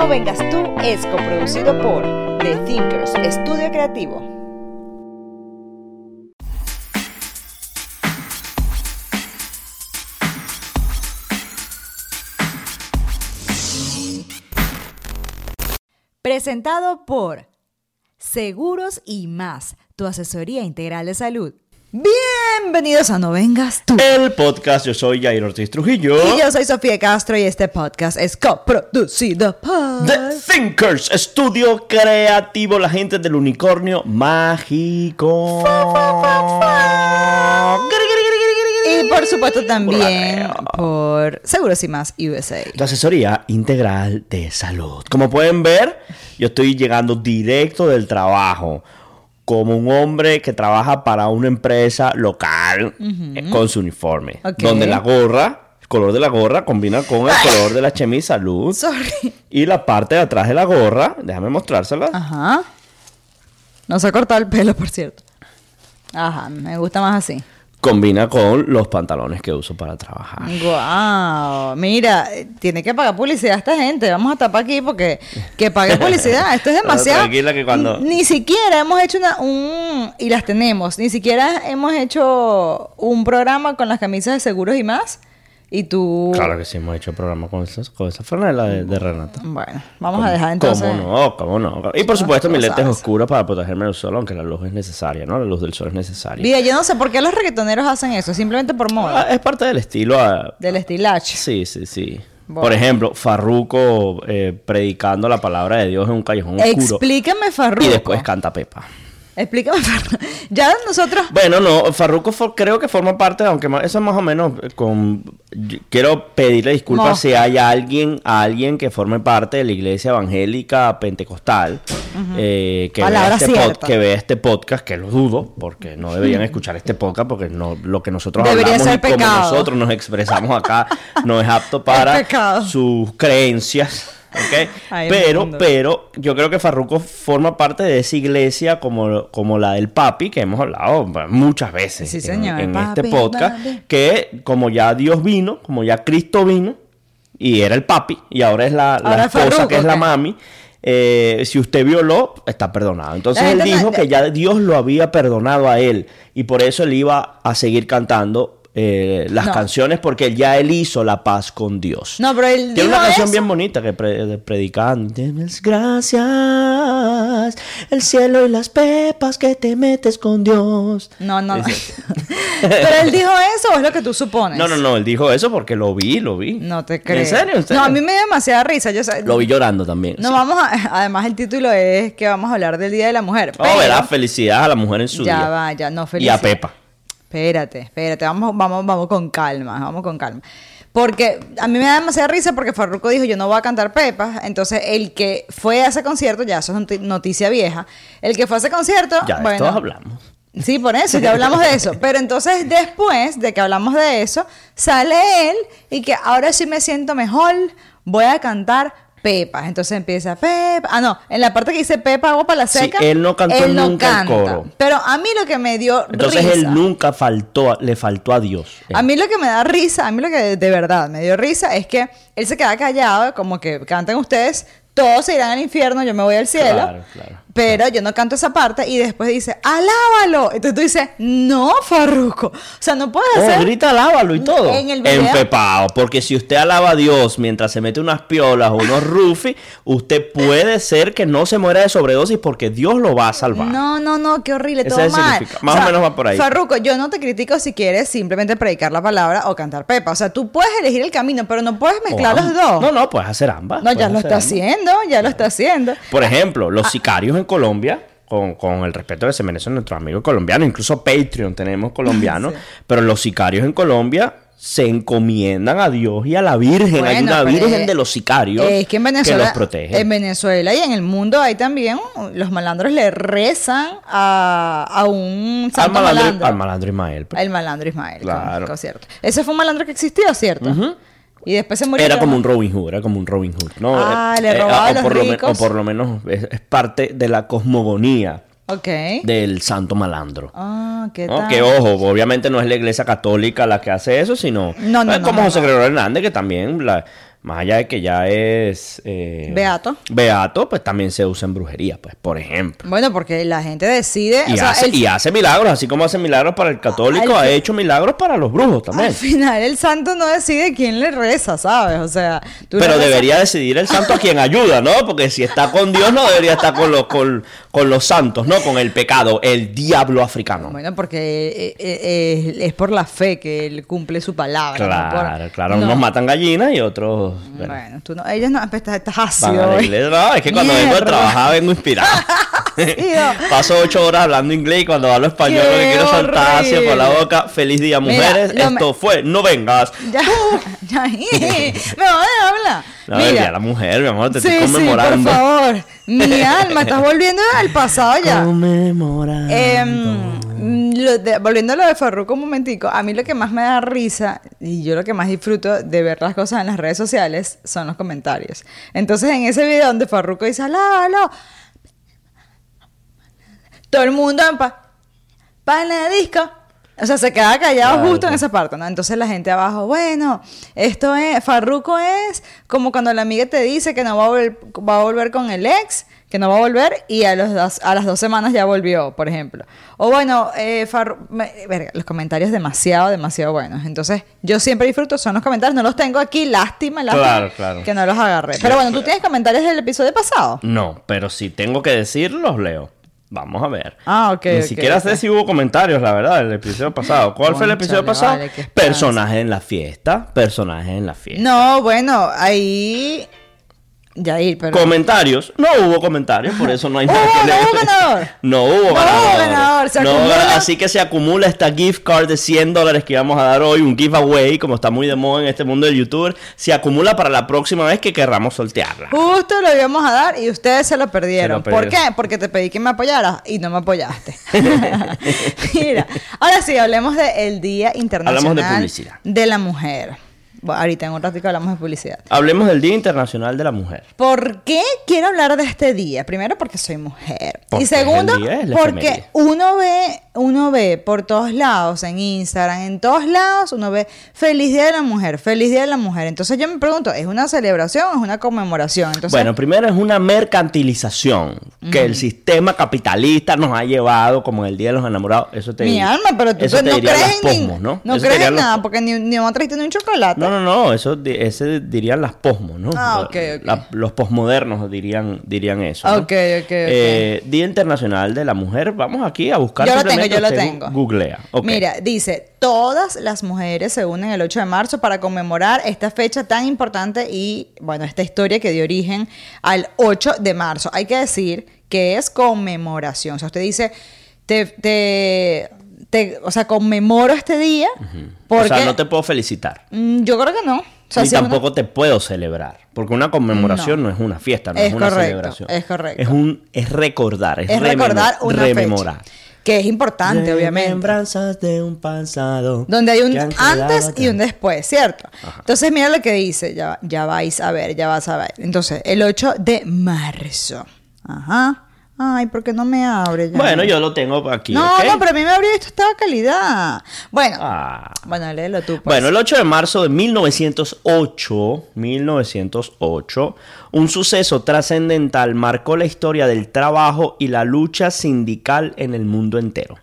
No vengas tú es coproducido por The Thinkers Estudio Creativo. Presentado por Seguros y más, tu asesoría integral de salud. Bienvenidos a No Vengas Tú. El podcast, yo soy Jair Ortiz Trujillo. Y yo soy Sofía Castro y este podcast es coproducido por... The Thinkers, estudio creativo, la gente del unicornio mágico. Y por supuesto también por Seguros y Más USA. La asesoría integral de salud. Como pueden ver, yo estoy llegando directo del trabajo. Como un hombre que trabaja para una empresa local eh, con su uniforme. Donde la gorra, el color de la gorra combina con el color de la chemise salud. Sorry. Y la parte de atrás de la gorra, déjame mostrársela. Ajá. No se ha cortado el pelo, por cierto. Ajá, me gusta más así. Combina con los pantalones que uso para trabajar. Wow, mira, tiene que pagar publicidad esta gente. Vamos a tapar aquí porque que pague publicidad. Esto es demasiado. Tranquila que cuando- ni siquiera hemos hecho una un y las tenemos. Ni siquiera hemos hecho un programa con las camisas de seguros y más. Y tú. Claro que sí, hemos hecho programa con, esas, con esa franela de, de Renata. Bueno, vamos a dejar entonces. ¿Cómo no? ¿Cómo no? Y por supuesto, mi lente es cosas. oscura para protegerme del sol, aunque la luz es necesaria, ¿no? La luz del sol es necesaria. Mira, yo no sé por qué los reggaetoneros hacen eso, simplemente por Ah, moda. es parte del estilo. ah, Del estilacho. Sí, sí, sí. Bueno. Por ejemplo, Farruko eh, predicando la palabra de Dios en un callejón oscuro. Explícame, Farruko. Y después canta Pepa. Explícame, Farruko. Ya nosotros. Bueno, no, Farruko for- creo que forma parte, aunque ma- eso es más o menos con... Quiero pedirle disculpas No. si hay alguien, a alguien que forme parte de la iglesia evangélica pentecostal eh, que, vea este pod- que vea este podcast, que lo dudo, porque no deberían escuchar este podcast, porque no, lo que nosotros Debería hablamos y como nosotros nos expresamos acá no es apto para sus creencias. ¿Ok? Ay, pero, pero yo creo que Farruko forma parte de esa iglesia como, como la del papi, que hemos hablado muchas veces Sí, en, señor. en Papi, este podcast, papi. que como ya Dios vino, como ya Cristo vino, y era el papi, y ahora es la, la Ahora esposa Farruko, que es la mami, eh, si usted violó, está perdonado. Entonces él no- dijo que ya Dios lo había perdonado a él, y por eso él iba a seguir cantando eh, las No. canciones, porque ya él hizo la paz con Dios. No, pero él Tiene dijo una canción eso. bien bonita que pre- predican. Tienes gracias, el cielo y las pepas que te metes con Dios. No, no, no. Pero él dijo eso o es lo que tú supones. No, no, no, él dijo eso porque lo vi, lo vi. No te creo. ¿En serio? ¿En serio? No, a mí me dio demasiada risa. Yo, Lo vi llorando también. No sí. vamos a, además el título es que vamos a hablar del Día de la Mujer. Oh, pero- ¿verdad? Felicidades a la mujer en su ya día. va, ya no y feliz. a Pepa. Espérate, espérate, vamos, vamos, vamos con calma, vamos con calma. Porque a mí me da demasiada risa porque Farruko dijo yo no voy a cantar Pepa. Entonces el que fue a ese concierto, ya eso es noti- noticia vieja, el que fue a ese concierto, Ya bueno, todos hablamos. Sí, por eso, ya hablamos de eso. Pero entonces, después de que hablamos de eso, sale él y que ahora sí me siento mejor, voy a cantar Pepa. Entonces empieza Pepa. Ah, no, en la parte que dice Pepa, agua para la Sí, seca. él no cantó nunca el coro. Pero a mí lo que me dio Entonces risa. él nunca faltó, le faltó a Dios. A mí lo que me da risa, a mí lo que de verdad me dio risa es que él se queda callado, como que canten ustedes, todos se irán al infierno, yo me voy al cielo. Claro, claro, pero yo no canto esa parte y después dice, alábalo. Entonces tú dices, no, Farruco. O sea, no puedes Oh, hacer. grita alábalo y todo. En el video- Empepado. Porque si usted alaba a Dios mientras se mete unas piolas o unos rufis, usted puede ser que no se muera de sobredosis porque Dios lo va a salvar. No, no, no, qué horrible, Ese todo es mal. Más o menos va por ahí. Farruco, yo no te critico si quieres simplemente predicar la palabra o cantar Pepa. O sea, tú puedes elegir el camino, pero no puedes mezclar O los dos. No, no, puedes hacer ambas. No, ya lo está ambas. haciendo, ya lo está haciendo. Por ejemplo, Ah. los sicarios en Colombia, con, con el respeto que se merecen nuestros amigos colombianos, incluso Patreon tenemos colombianos, pero los sicarios en Colombia se encomiendan a Dios y a la Virgen. Hay Bueno, una pero Virgen es- de los sicarios Es que en Venezuela, los protege. en Venezuela y en el mundo hay también los malandros le rezan a, a un al, santo malandro, malandro. al malandro Ismael. pues. El malandro Ismael, Claro. cierto. Ese fue un malandro que existió, ¿cierto? Y después se murió. Era ¿no? como un Robin Hood, era como un Robin Hood, ¿no? Ah, Eh, le eh, robaba a o los por lo men- ricos. o por lo menos es, es parte de la cosmogonía Ok. del santo malandro. Ah, ¿qué ¿no? tal? Que ojo, obviamente no es la iglesia católica la que hace eso, sino No, no, es no, como no, José no. Gregorio Hernández, que también, la- más allá de que ya es eh, Beato. Beato, pues también se usa en brujería, pues, por ejemplo. Bueno, porque la gente decide. Y, o sea, hace, el- y hace milagros, así como hace milagros para el católico, Al ha hecho milagros para los brujos también. Al final el santo no decide quién le reza, ¿sabes? O sea, tú Pero debería decidir el santo a quien ayuda, ¿no? Porque si está con Dios, no debería estar con los, con, con los santos, ¿no? Con el pecado, el diablo africano. Bueno, porque eh, eh, eh, es por la fe que él cumple su palabra. no claro, por- claro. no. Unos matan gallinas y otros. Bueno, Bueno, tú no, ellos no, pues, estás, ácido a. No, es que cuando vengo de trabajar vengo inspirado. Paso ocho horas hablando inglés y cuando hablo español Qué quiero es soltar ácido por la boca. Feliz día, Mira, mujeres. me- Esto fue, no vengas. Ya, ya, me van a hablar. No, de la mujer, mi amor, te sí, estoy sí, conmemorando. por favor. Mi alma, estás volviendo al pasado ya. Conmemorando. Em, lo de- volviendo a lo de Farruko un momentico, a mí lo que más me da risa y yo lo que más disfruto de ver las cosas en las redes sociales son los comentarios. Entonces en ese video donde Farruko dice, aló, aló, todo el mundo en pa, pa la disco. O sea, se queda callado Claro, justo en esa parte, ¿no? Entonces la gente abajo, bueno, esto es, Farruko es como cuando la amiga te dice que no va a, vol- va a volver con el ex, que no va a volver y a, los dos- a las dos semanas ya volvió, por ejemplo. O bueno, eh, me- verga, los comentarios demasiado, demasiado buenos. Entonces yo siempre disfruto, son los comentarios, no los tengo aquí, lástima, lástima Claro, claro. que no los agarré. Pero bueno, ¿tú tienes comentarios del episodio pasado? No, pero si tengo que decir, los leo. Vamos a ver. Ah, ok, Ni siquiera sé si hubo comentarios, la verdad, del episodio pasado. ¿Cuál fue el episodio pasado? vale. Personajes en la fiesta. Personajes en la fiesta. No, bueno, ahí... Yair, pero... Comentarios. No hubo comentarios, por eso no hay nada ¡Oh, que no leer. hubo ganador! No hubo No ganador. No, así que se acumula esta gift card de 100 dólares que íbamos a dar hoy, un giveaway, como está muy de moda en este mundo del youtuber. Se acumula para la próxima vez que querramos sortearla. Justo lo íbamos a dar y ustedes se lo perdieron. Se lo ¿Por qué? Porque te pedí que me apoyaras y no me apoyaste. Mira, ahora sí, hablemos del Día Internacional Hablamos de publicidad. de la Mujer. Ahorita en un ratito hablamos de publicidad. Hablemos del Día Internacional de la Mujer. ¿Por qué quiero hablar de este día? Primero porque soy mujer. Porque y segundo, porque uno ve, uno ve por todos lados, en Instagram, en todos lados, uno ve Feliz Día de la Mujer, Feliz Día de la Mujer. Entonces yo me pregunto, ¿es una celebración o es una conmemoración? Entonces, Bueno, primero es una mercantilización que el sistema capitalista nos ha llevado, como en el Día de los Enamorados. Eso te mi alma, pero tú no crees posmos, ¿no? no Eso crees los- nada, porque ni, ni no trajiste ni un chocolate. No, no, no, eso di- ese dirían las posmos, ¿no? Ah, ok, ok. La- los posmodernos dirían, dirían eso. ¿no? Ok, ok, ok. Eh, Día Internacional de la Mujer, vamos aquí a buscar. Yo lo tengo, yo lo tengo. Googlea. Mira, dice, todas las mujeres se unen el 8 de marzo para conmemorar esta fecha tan importante y, bueno, esta historia que dio origen al 8 de marzo. Hay que decir que es conmemoración. O sea, usted dice, te, te, te- o sea, conmemoro este día porque... O sea, no te puedo felicitar. Mm, Yo creo que no. O sea, Ni si uno- tampoco te puedo celebrar. Porque una conmemoración no, es una fiesta, no es, Es una correcto, celebración. es correcto. Es, un, es recordar, es, es recordar rememo- una rememorar. fecha. Que es importante, obviamente. Remembranzas de un pasado. Donde hay un que han quedado antes y un después, ¿cierto? Entonces, mira lo que dice, ya, ya vais a ver, ya vas a ver. Entonces, el 8 de marzo. Ajá. Ay, ¿por qué no me abre ya? Bueno, yo lo tengo aquí. No, no, pero a mí me abrió esto estaba calidad. Bueno, Ah. bueno, léelo tú. Pues. Bueno, el 8 de marzo de 1908, 1908, un suceso trascendental marcó la historia del trabajo y la lucha sindical en el mundo entero.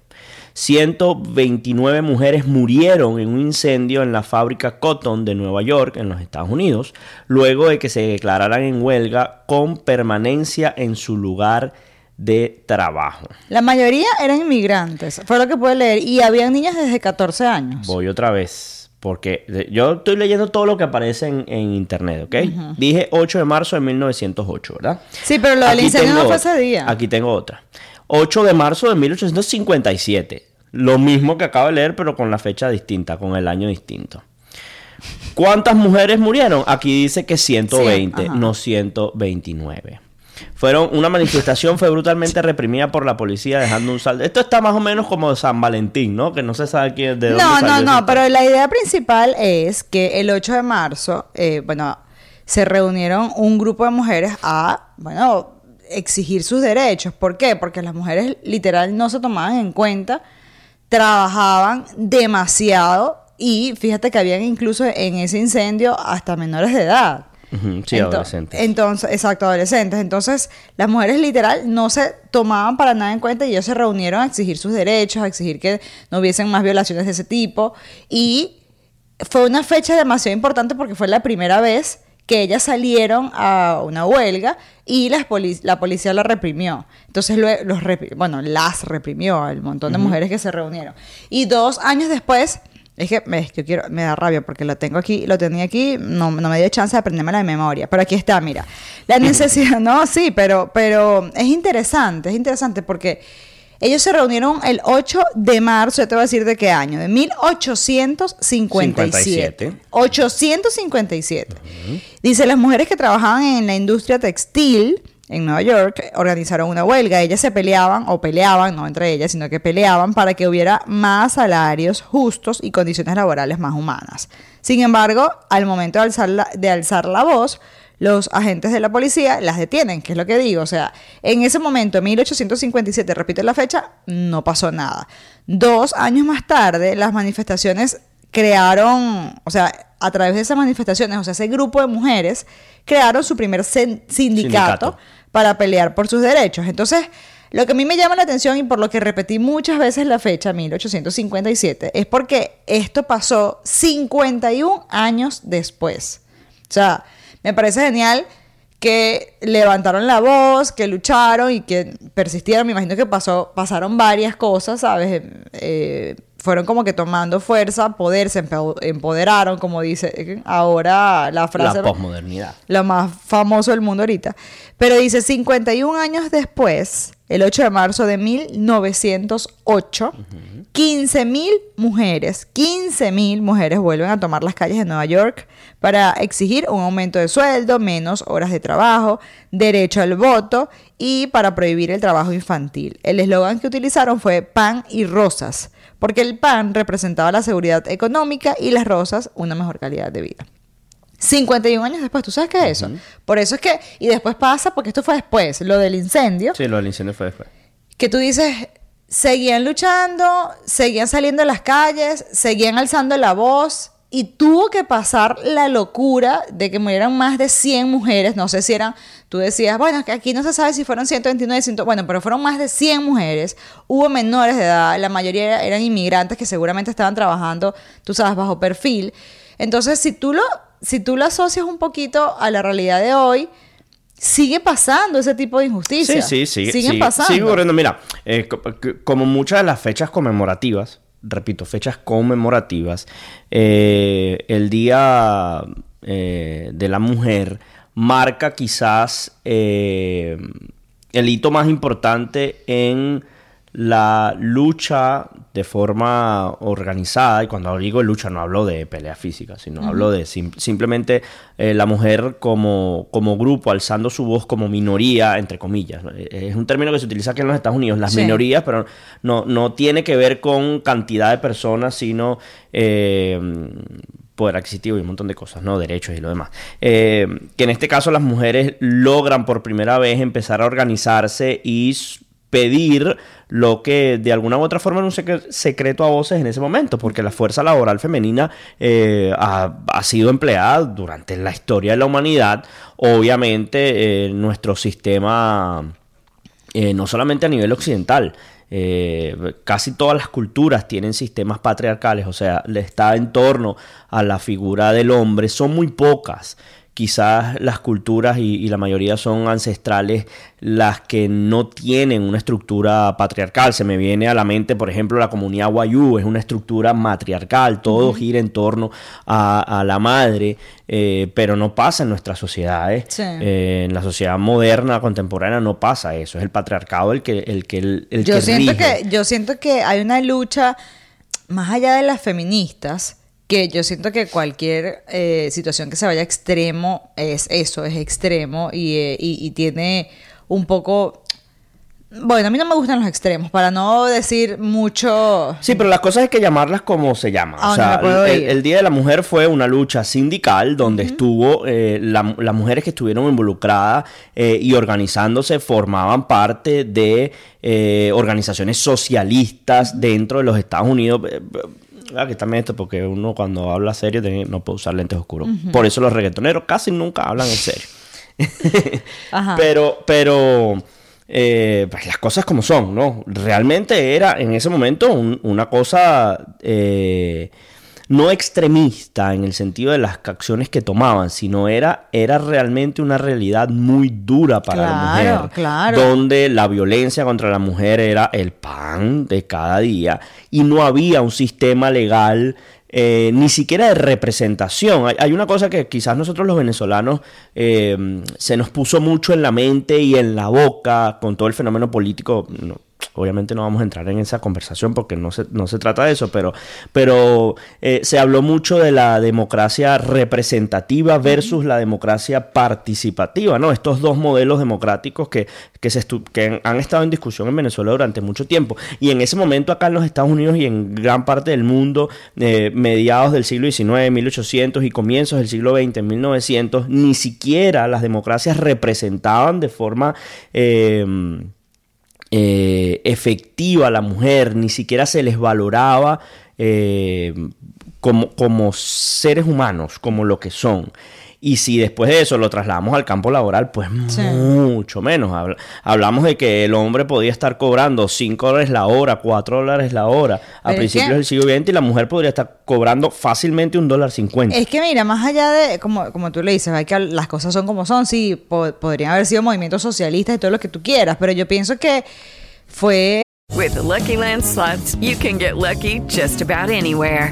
129 mujeres murieron en un incendio en la fábrica Cotton de Nueva York, en los Estados Unidos, luego de que se declararan en huelga con permanencia en su lugar de trabajo. La mayoría eran inmigrantes, fue lo que pude leer, y habían niñas desde 14 años. Voy otra vez. Porque yo estoy leyendo todo lo que aparece en, en internet, ¿ok? Dije 8 de marzo de 1908, ¿verdad? Sí, pero lo del incendio no fue ese día. Aquí tengo otra. 8 de marzo de 1857. Lo mismo que acabo de leer, pero con la fecha distinta, con el año distinto. ¿Cuántas mujeres murieron? Aquí dice que 120, Cien, ajá. no 129. Fueron, una manifestación fue brutalmente reprimida por la policía dejando un saldo. Esto está más o menos como San Valentín, ¿no? Que no se sabe quién de dónde No, salió no, no, pero la idea principal es que el 8 de marzo, eh, bueno, se reunieron un grupo de mujeres a, bueno, exigir sus derechos. ¿Por qué? Porque las mujeres literal no se tomaban en cuenta, trabajaban demasiado y fíjate que habían incluso en ese incendio hasta menores de edad. Sí, Ento- adolescentes. Entonces, exacto, adolescentes. Entonces, las mujeres literal no se tomaban para nada en cuenta y ellos se reunieron a exigir sus derechos, a exigir que no hubiesen más violaciones de ese tipo. Y fue una fecha demasiado importante porque fue la primera vez que ellas salieron a una huelga y las la policía la reprimió. Entonces, los bueno, las reprimió, el montón de mujeres que se reunieron. Y dos años después, es que me, yo quiero, me da rabia porque lo tengo aquí, lo tenía aquí, no, no me dio chance de aprendérmela de memoria. Pero aquí está, mira. La necesidad, no, sí, pero, pero es interesante, es interesante porque ellos se reunieron el 8 de marzo, ya te voy a decir de qué año, de 1857. 857. Dice, las mujeres que trabajaban en la industria textil en Nueva York organizaron una huelga. Ellas se peleaban, o peleaban, no entre ellas, sino que peleaban para que hubiera más salarios justos y condiciones laborales más humanas. Sin embargo, al momento de alzar la, de alzar la voz, los agentes de la policía las detienen, que es lo que digo. O sea, en ese momento, 1857, repito la fecha, no pasó nada. Dos años más tarde, las manifestaciones crearon, o sea, a través de esas manifestaciones, o sea, ese grupo de mujeres crearon su primer sindicato, Sindicato. Para pelear por sus derechos. Entonces, lo que a mí me llama la atención y por lo que repetí muchas veces la fecha 1857 es porque esto pasó 51 años después. O sea, me parece genial que levantaron la voz, que lucharon y que persistieron. Me imagino que pasó, pasaron varias cosas, ¿sabes? Eh, fueron como que tomando fuerza, poder, se empoderaron, como dice ahora la frase. La posmodernidad. Lo más famoso del mundo ahorita. Pero dice, 51 años después, el 8 de marzo de 1908, 15 mil mujeres, 15 mil mujeres vuelven a tomar las calles de Nueva York para exigir un aumento de sueldo, menos horas de trabajo, derecho al voto y para prohibir el trabajo infantil. El eslogan que utilizaron fue pan y rosas, porque el pan representaba la seguridad económica y las rosas una mejor calidad de vida. 51 años después, ¿tú sabes qué es eso? Por eso es que, y después pasa, porque esto fue después, lo del incendio, Sí, lo del incendio fue después. que tú dices, seguían luchando, seguían saliendo a las calles, seguían alzando la voz, y tuvo que pasar la locura de que murieran más de 100 mujeres, no sé si eran, tú decías, bueno, que aquí no se sabe si fueron 129, 100, bueno, pero fueron más de 100 mujeres, hubo menores de edad, la mayoría eran inmigrantes que seguramente estaban trabajando, tú sabes, bajo perfil. Entonces, si tú lo, si tú lo asocias un poquito a la realidad de hoy, sigue pasando ese tipo de Sí, injusticias. sí, sigue, Siguen sigue- pasando. sigue ocurriendo. Mira, eh, como muchas de las fechas conmemorativas, repito, fechas conmemorativas, eh, el Día eh, de la Mujer marca quizás el hito más importante en la lucha de forma organizada, y cuando digo lucha no hablo de pelea física, sino hablo de simplemente eh, la mujer como, como grupo alzando su voz como minoría, entre comillas. Es un término que se utiliza aquí en los Estados Unidos, las minorías, pero no, no tiene que ver con cantidad de personas, sino... Eh, poder adquisitivo y un montón de cosas, ¿no? Derechos y lo demás. Eh, que en este caso las mujeres logran por primera vez empezar a organizarse y pedir lo que de alguna u otra forma era un secreto a voces en ese momento, porque la fuerza laboral femenina eh, ha, sido empleada durante la historia de la humanidad. Obviamente, eh, nuestro sistema, no solamente a nivel occidental, eh, casi todas las culturas tienen sistemas patriarcales, o sea, está en torno a la figura del hombre, son muy pocas quizás las culturas y, la mayoría son ancestrales las que no tienen una estructura patriarcal. Se me viene a la mente, por ejemplo, la comunidad Wayuu, es una estructura matriarcal, todo gira en torno a, la madre, eh, pero no pasa en nuestras sociedades. Eh, en la sociedad moderna, contemporánea, no pasa eso. Es el patriarcado el que el que el, yo siento que Yo siento que hay una lucha más allá de las feministas que yo siento que cualquier eh, situación que se vaya a extremo es eso, es extremo y, eh, y, tiene un poco... Bueno, a mí no me gustan los extremos, para no decir mucho... Sí, pero las cosas hay que llamarlas como se llaman. o sea, el, Día de la Mujer fue una lucha sindical donde estuvo, eh, las mujeres que estuvieron involucradas y organizándose formaban parte de organizaciones socialistas dentro de los Estados Unidos Ah, que también esto, porque uno cuando habla serio no puede usar lentes oscuros. Por eso los reggaetoneros casi nunca hablan en serio. Pero, pero eh, pues las cosas como son, ¿no? Realmente era en ese momento una cosa eh, no extremista en el sentido de las acciones que tomaban, sino era, era realmente una realidad muy dura para la mujer. Claro. Donde la violencia contra la mujer era el pan de cada día y no había un sistema legal. Eh, ni siquiera de representación. Hay, una cosa que quizás nosotros los venezolanos eh, se nos puso mucho en la mente y en la boca con todo el fenómeno político. Obviamente no vamos a entrar en esa conversación porque no se, no se trata de eso, pero, pero eh, se habló mucho de la democracia representativa versus la democracia participativa, ¿no? Estos dos modelos democráticos que, que, se que han estado en discusión en Venezuela durante mucho tiempo. Y en ese momento acá en los Estados Unidos y en gran parte del mundo, eh, mediados del siglo XIX, 1800 y comienzos del siglo XX, 1900, ni siquiera las democracias representaban de forma... Eh, eh, efectiva la mujer, ni siquiera se les valoraba eh, como, como seres humanos, como lo que son. Y si después de eso lo trasladamos al campo laboral, pues mucho menos. hablamos de que el hombre podía estar cobrando 5 dólares la hora, 4 dólares la hora a principios del siglo XX y la mujer podría estar cobrando fácilmente un dólar cincuenta. Es que mira, más allá de, como, como tú le dices, hay que las cosas son como son, sí, podrían haber sido movimientos socialistas y todo lo que tú quieras, pero yo pienso que fue... With the Lucky Land slots, you can get lucky just about anywhere.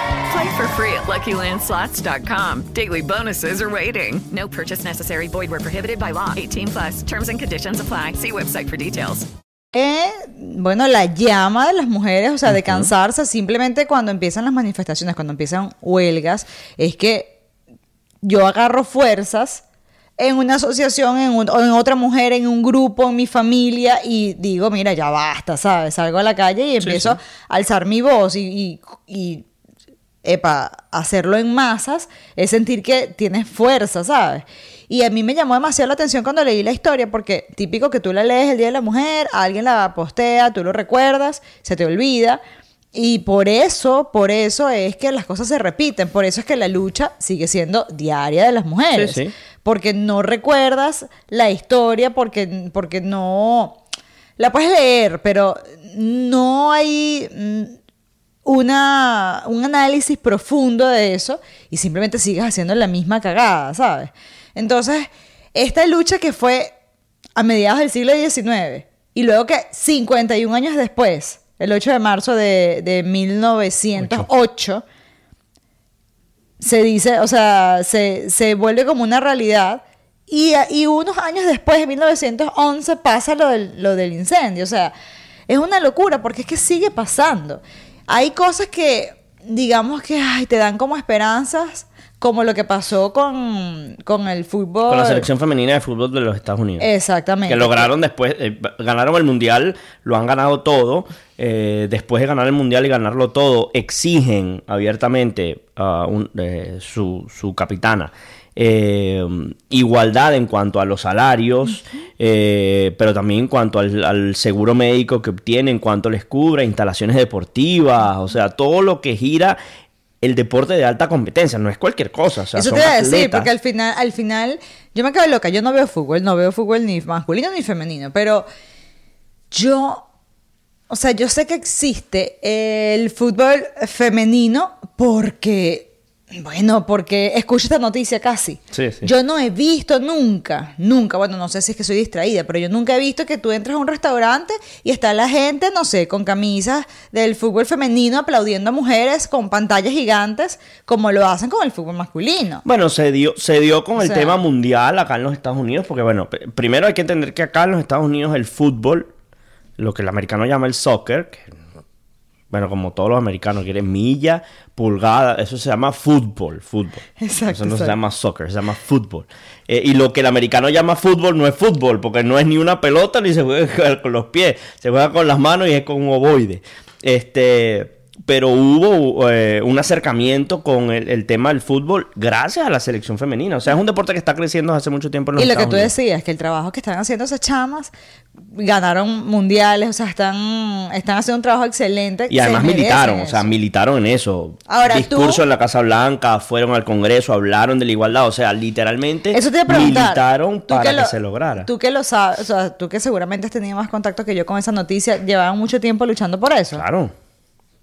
Play for free at LuckyLandSlots.com. Daily bonuses are waiting. No purchase necessary. Void where prohibited by law. 18 plus. Terms and conditions apply. See website for details. Eh, bueno, la llama de las mujeres, o sea, de cansarse simplemente cuando empiezan las manifestaciones, cuando empiezan huelgas, es que yo agarro fuerzas en una asociación, en, otra mujer, en un grupo, en mi familia, y digo, mira, ya basta, ¿sabes? Salgo a la calle y empiezo a alzar mi voz y, y epa, hacerlo en masas es sentir que tienes fuerza, ¿sabes? Y a mí me llamó demasiado la atención cuando leí la historia, porque típico que tú la lees el Día de la Mujer, alguien la postea, tú lo recuerdas, se te olvida. Y por eso, por eso es que las cosas se repiten, por eso es que la lucha sigue siendo diaria de las mujeres. Sí, sí. Porque no recuerdas la historia, porque, porque no... La puedes leer, pero no hay mm, una, un análisis profundo de eso y simplemente sigues haciendo la misma cagada, ¿sabes? Entonces, esta lucha que fue a mediados del siglo XIX y luego que 51 años después, el 8 de marzo de, de 1908, se dice, o sea, se, se vuelve como una realidad. Y, y unos años después, en 1911, pasa lo del, lo del incendio. O sea, es una locura porque es que sigue pasando. Hay cosas que, digamos que ay, te dan como esperanzas, como lo que pasó con, con el fútbol. Con la selección femenina de fútbol de los Estados Unidos. Exactamente. Que lograron después, eh, ganaron el mundial, lo han ganado todo. eh, después de ganar el mundial y ganarlo todo, exigen abiertamente a eh, su, su capitana. Eh, igualdad en cuanto a los salarios, eh, pero también en cuanto al, al seguro médico que obtienen, en cuanto les cubre, instalaciones deportivas, o sea, todo lo que gira el deporte de alta competencia, no es cualquier cosa. O sea, Eso te iba a decir, porque al final, al final, yo me quedo loca, yo no veo fútbol, no veo fútbol ni masculino ni femenino, pero yo, o sea, yo sé que existe el fútbol femenino porque, bueno, porque escucho esta noticia casi. Sí, sí. Yo no he visto nunca, nunca, bueno, no sé si es que soy distraída, pero yo nunca he visto que tú entras a un restaurante y está la gente, no sé, con camisas del fútbol femenino aplaudiendo a mujeres con pantallas gigantes, como lo hacen con el fútbol masculino. Bueno, se dio, se dio con O el sea- tema mundial acá en los Estados Unidos, porque bueno, primero hay que entender que acá en los Estados Unidos el fútbol, lo que el americano llama el soccer, que, bueno, como todos los americanos quieren milla, pulgada, eso se llama fútbol, fútbol. Exacto, Eso no se llama soccer, se llama fútbol. Eh, y lo que el americano llama fútbol no es fútbol, porque no es ni una pelota ni se juega con los pies, se juega con las manos y es con un ovoide. Este, pero hubo eh, un acercamiento con el, el tema del fútbol gracias a la selección femenina. O sea, es un deporte que está creciendo hace mucho tiempo en los Y lo que tú Unidos. decías, que el trabajo que están haciendo esas chamas, ganaron mundiales, o sea, están, están haciendo un trabajo excelente. Y además militaron, o sea, militaron en eso. Ahora, Discurso tú- en la Casa Blanca, fueron al Congreso, hablaron de la igualdad, o sea, literalmente Eso te militaron para que, lo- se lograra. Tú que lo sabes, o sea, tú que seguramente has tenido más contacto que yo con esa noticia, llevaban mucho tiempo luchando por eso. Claro.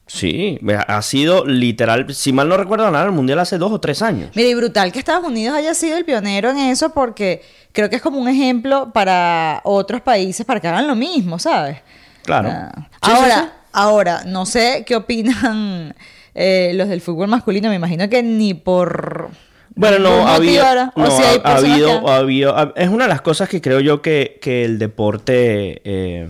Sí, ha sido literal, si mal no recuerdo, ganaron el Mundial hace dos o tres años. Mira, y brutal que Estados Unidos haya sido el pionero en eso porque creo que es como un ejemplo para otros países para que hagan lo mismo, ¿sabes? Claro. Ah. Sí, ahora, sí, sí. ahora, no sé qué opinan eh, los del fútbol masculino. Me imagino que ni por. Bueno, no, ningún ha habido, motivo ahora, o no, si ha- ha personas que habido, ha habido- ha- es una de las cosas que creo yo que, que el deporte eh,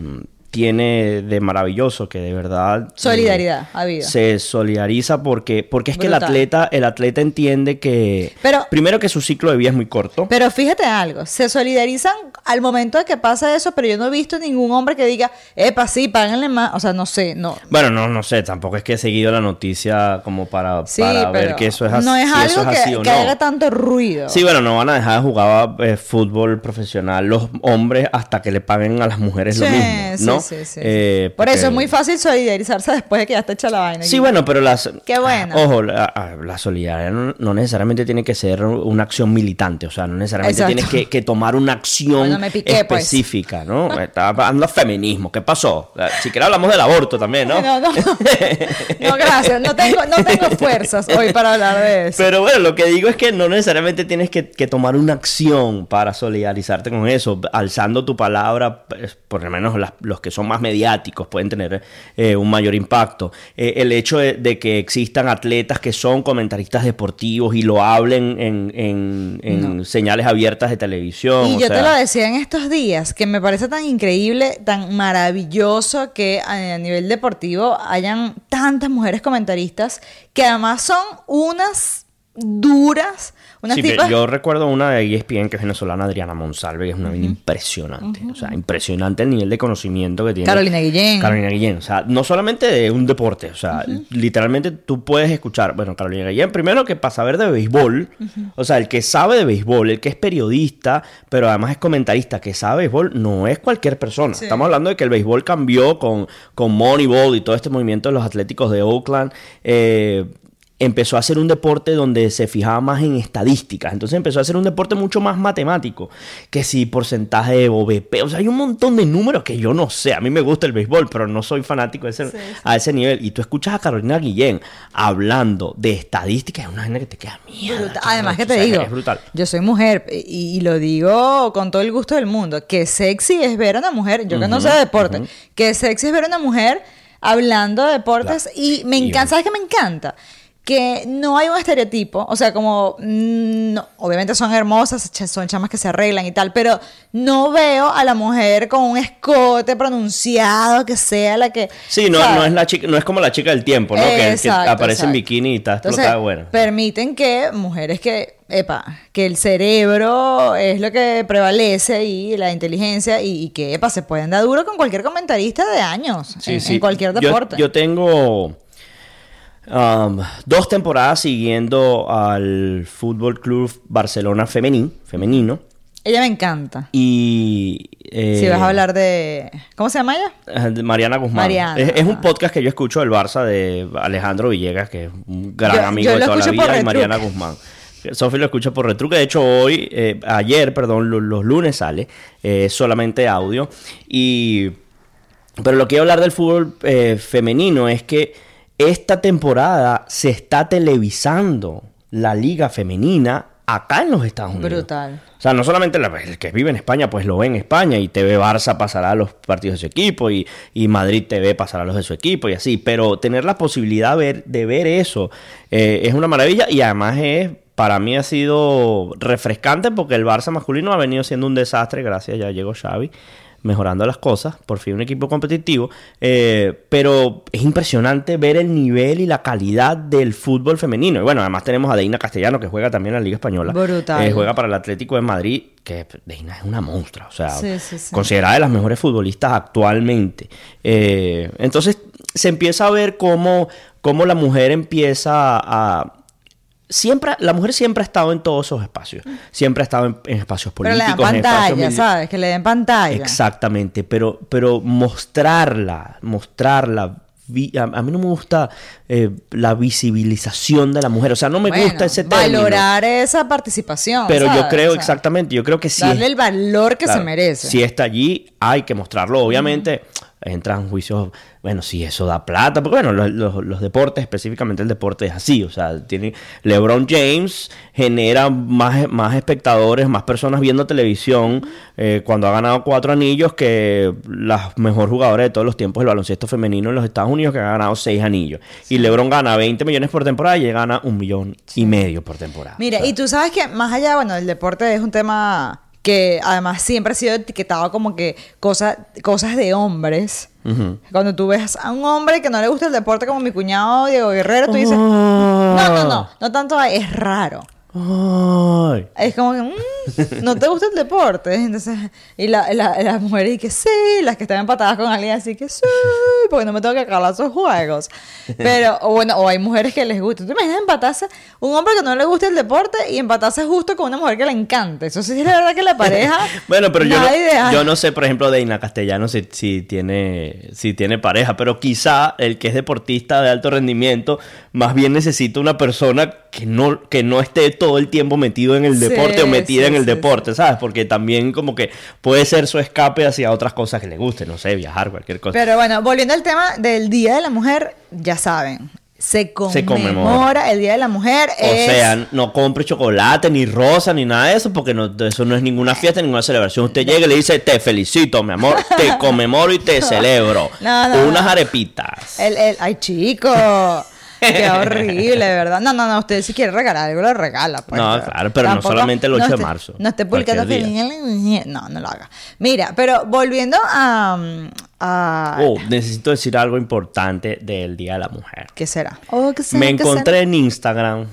tiene de maravilloso, que de verdad... eh, Solidaridad, ha habido. Se solidariza porque, porque es que el atleta, el atleta entiende que... Pero- primero que su ciclo de vida es muy corto. Pero fíjate algo, se solidarizan al momento de que pasa eso, pero yo no he visto ningún hombre que diga, epa, sí, páganle más. O sea, no sé, no. Bueno, no, no sé, tampoco es que he seguido la noticia como para, Sí, para ver que eso es así. no es algo es que, así o que no. haga tanto ruido. Sí, bueno, no van a dejar de jugar eh, fútbol profesional los hombres hasta que le paguen a las mujeres lo mismo, sí, ¿no? sí, sí. Eh, Por porque- eso es muy fácil solidarizarse después de que ya está hecha la vaina. Sí, bueno, pero las... Qué bueno. Ojo, la, la solidaridad no, no necesariamente tiene que ser una acción militante, o sea, no necesariamente Exacto. tienes que, que tomar una acción Bueno, me piqué, pues. específica, ¿no? Estaba hablando de feminismo, ¿qué pasó? Si quieres hablamos del aborto también, ¿no? No, no, no. Gracias. No tengo, no tengo fuerzas hoy para hablar de eso. Pero bueno, lo que digo es que no necesariamente tienes que, que tomar una acción para solidarizarte con eso. Alzando tu palabra, pues, por lo menos las- los que son más mediáticos pueden tener eh, un mayor impacto. Eh, el hecho de, de que existan atletas que son comentaristas deportivos y lo hablen en, en- en señales abiertas de televisión. Y o yo sea, te lo decía en estos días, que me parece tan increíble, tan maravilloso que a, a nivel deportivo hayan tantas mujeres comentaristas que además son unas duras, unas Sí, tipas... yo recuerdo una de ESPN que es venezolana, Adriana Monsalve, que es una vaina impresionante. O sea, impresionante el nivel de conocimiento que tiene. Carolina Guillén. Carolina Guillén. O sea, no solamente de un deporte. O sea, literalmente tú puedes escuchar. Bueno, Carolina Guillén, primero que para saber de béisbol. O sea, el que sabe de béisbol, el que es periodista, pero además es comentarista, que sabe béisbol, no es cualquier persona. Sí. Estamos hablando de que el béisbol cambió con, con Moneyball y todo este movimiento de los Atléticos de Oakland. Eh, empezó a ser un deporte donde se fijaba más en estadísticas. Entonces empezó a ser un deporte mucho más matemático. Que si porcentaje de OVP. O sea, hay un montón de números que yo no sé. A mí me gusta el béisbol, pero no soy fanático de ese- a ese nivel. Y tú escuchas a Carolina Guillén hablando de estadísticas. Es una vaina que te queda mierda. Además que te O sea, digo, Es brutal. yo soy mujer y, y lo digo con todo el gusto del mundo, que sexy es ver a una mujer, yo que no sé de deporte, que sexy es ver a una mujer hablando de deportes Claro. y me Y encanta, bueno. ¿sabes qué me encanta? Que no hay un estereotipo, o sea, como, mm, no, obviamente son hermosas, son chamas que se arreglan y tal, pero no veo a la mujer con un escote pronunciado que sea la que... Sí, no, no es la chica, no es como la chica del tiempo, ¿no? Que- Que, Exacto, aparece en bikini y está Entonces, explotada. Bueno. permiten que mujeres que, epa, que el cerebro es lo que prevalece y la inteligencia y, y que, epa, se pueden dar duro con cualquier comentarista de años Sí, en, sí. en cualquier Yo- deporte. Yo, tengo um, dos temporadas siguiendo al Fútbol Club Barcelona femení, femenino. Ella me encanta. Y. eh, si vas a hablar de... ¿Cómo se llama ella? eh, de Mariana Guzmán. Mariana, es, es un podcast que yo escucho del Barça de Alejandro Villegas, que es un gran Yo- amigo yo de toda la vida, y Mariana. Guzmán. Sofi lo escucha por retruque. De hecho, hoy, eh, ayer, perdón, lo- los, lunes sale eh, solamente audio. Y. Pero lo que quiero hablar del fútbol eh, femenino es que esta temporada se está televisando la liga femenina acá en los Estados Unidos. Brutal. O sea, no solamente la- el que vive en España, pues lo ve en España y TV Barça pasará a los partidos de su equipo y, y Madrid TV pasará a los de su equipo y así, pero tener la posibilidad de ver, de ver eso eh, es una maravilla y además es, para mí ha sido refrescante porque el Barça masculino ha venido siendo un desastre, gracias, ya llegó Xavi mejorando las cosas, por fin un equipo competitivo, eh, pero es impresionante ver el nivel y la calidad del fútbol femenino. Y bueno, además tenemos a Deina Castellano, que juega también en la Liga Española. Brutal. Eh, juega para el Atlético de Madrid, que Deina es una monstrua, o sea, Sí, sí, sí. considerada de las mejores futbolistas actualmente. Eh, entonces se empieza a ver cómo, cómo la mujer empieza a... Siempre, la mujer siempre ha estado en todos esos espacios. Siempre ha estado en, en espacios Pero le políticos. dan en espacios pantalla, mili- ¿sabes? Que le den pantalla. Exactamente, pero, pero mostrarla, mostrarla. A, a mí no me gusta eh, la visibilización de la mujer, o sea, no me Bueno, gusta ese término. Valorar esa participación. Pero yo creo O sea, exactamente, yo creo que sí. Darle es- el valor que se merece. Si está allí, hay que mostrarlo. Obviamente, entran juicios, bueno, si eso da plata, porque bueno, los, los- los deportes, específicamente el deporte es así, o sea, tiene LeBron James genera más, más espectadores, más personas viendo televisión eh, cuando ha ganado cuatro anillos que las mejor jugadoras de todos los tiempos del baloncesto femenino en los Estados Unidos que ha ganado seis anillos. Y LeBron gana 20 millones por temporada y gana un millón y medio por temporada. Mira, O sea, y tú sabes que más allá, bueno, el deporte es un tema que además siempre ha sido etiquetado como que cosas cosas de hombres. Cuando tú ves a un hombre que no le gusta el deporte como mi cuñado Diego Guerrero, tú dices, Ah. no, no, no, no tanto es raro. Ay. Es como que, mm, no te gusta el deporte. Entonces, y la, la, las mujeres y que sí, las que están empatadas con alguien así que sí, porque no me tengo que acabar esos juegos. Pero, o bueno, o hay mujeres que les gusta. ¿Tú te imaginas empatarse un hombre que no le gusta el deporte y empatarse justo con una mujer que le encanta? Eso sí es la verdad que la pareja. Bueno, pero yo no, yo no sé, por ejemplo, de Ina Castellano si, si tiene, si tiene pareja, pero quizá el que es deportista de alto rendimiento más bien necesita una persona que no, que no esté todo el tiempo metido en el Sí, deporte o metida sí, en el sí, deporte, ¿sabes? Porque también como que puede ser su escape hacia otras cosas que le gusten, no sé, viajar, cualquier cosa. Pero bueno, volviendo al tema del Día de la Mujer, ya saben, se conmemora, Se conmemora. el Día de la Mujer. O es- sea, no compre chocolate, ni rosa, ni nada de eso, porque no, eso no es ninguna fiesta, ninguna celebración. Usted llega y le dice, te felicito, mi amor, te conmemoro y te celebro. No, no, Unas no. arepitas. El, el, ay, chico. Qué horrible, ¿verdad? No, no, no. Usted si quiere regalar algo, lo regala. pues, No, claro, pero no solamente el 8 de marzo, No esté publicando que. No, no lo haga. Mira, pero volviendo a. a Oh, necesito decir algo importante del Día de la Mujer. ¿Qué será? Oh, ¿qué será? Me ¿Qué encontré será? en Instagram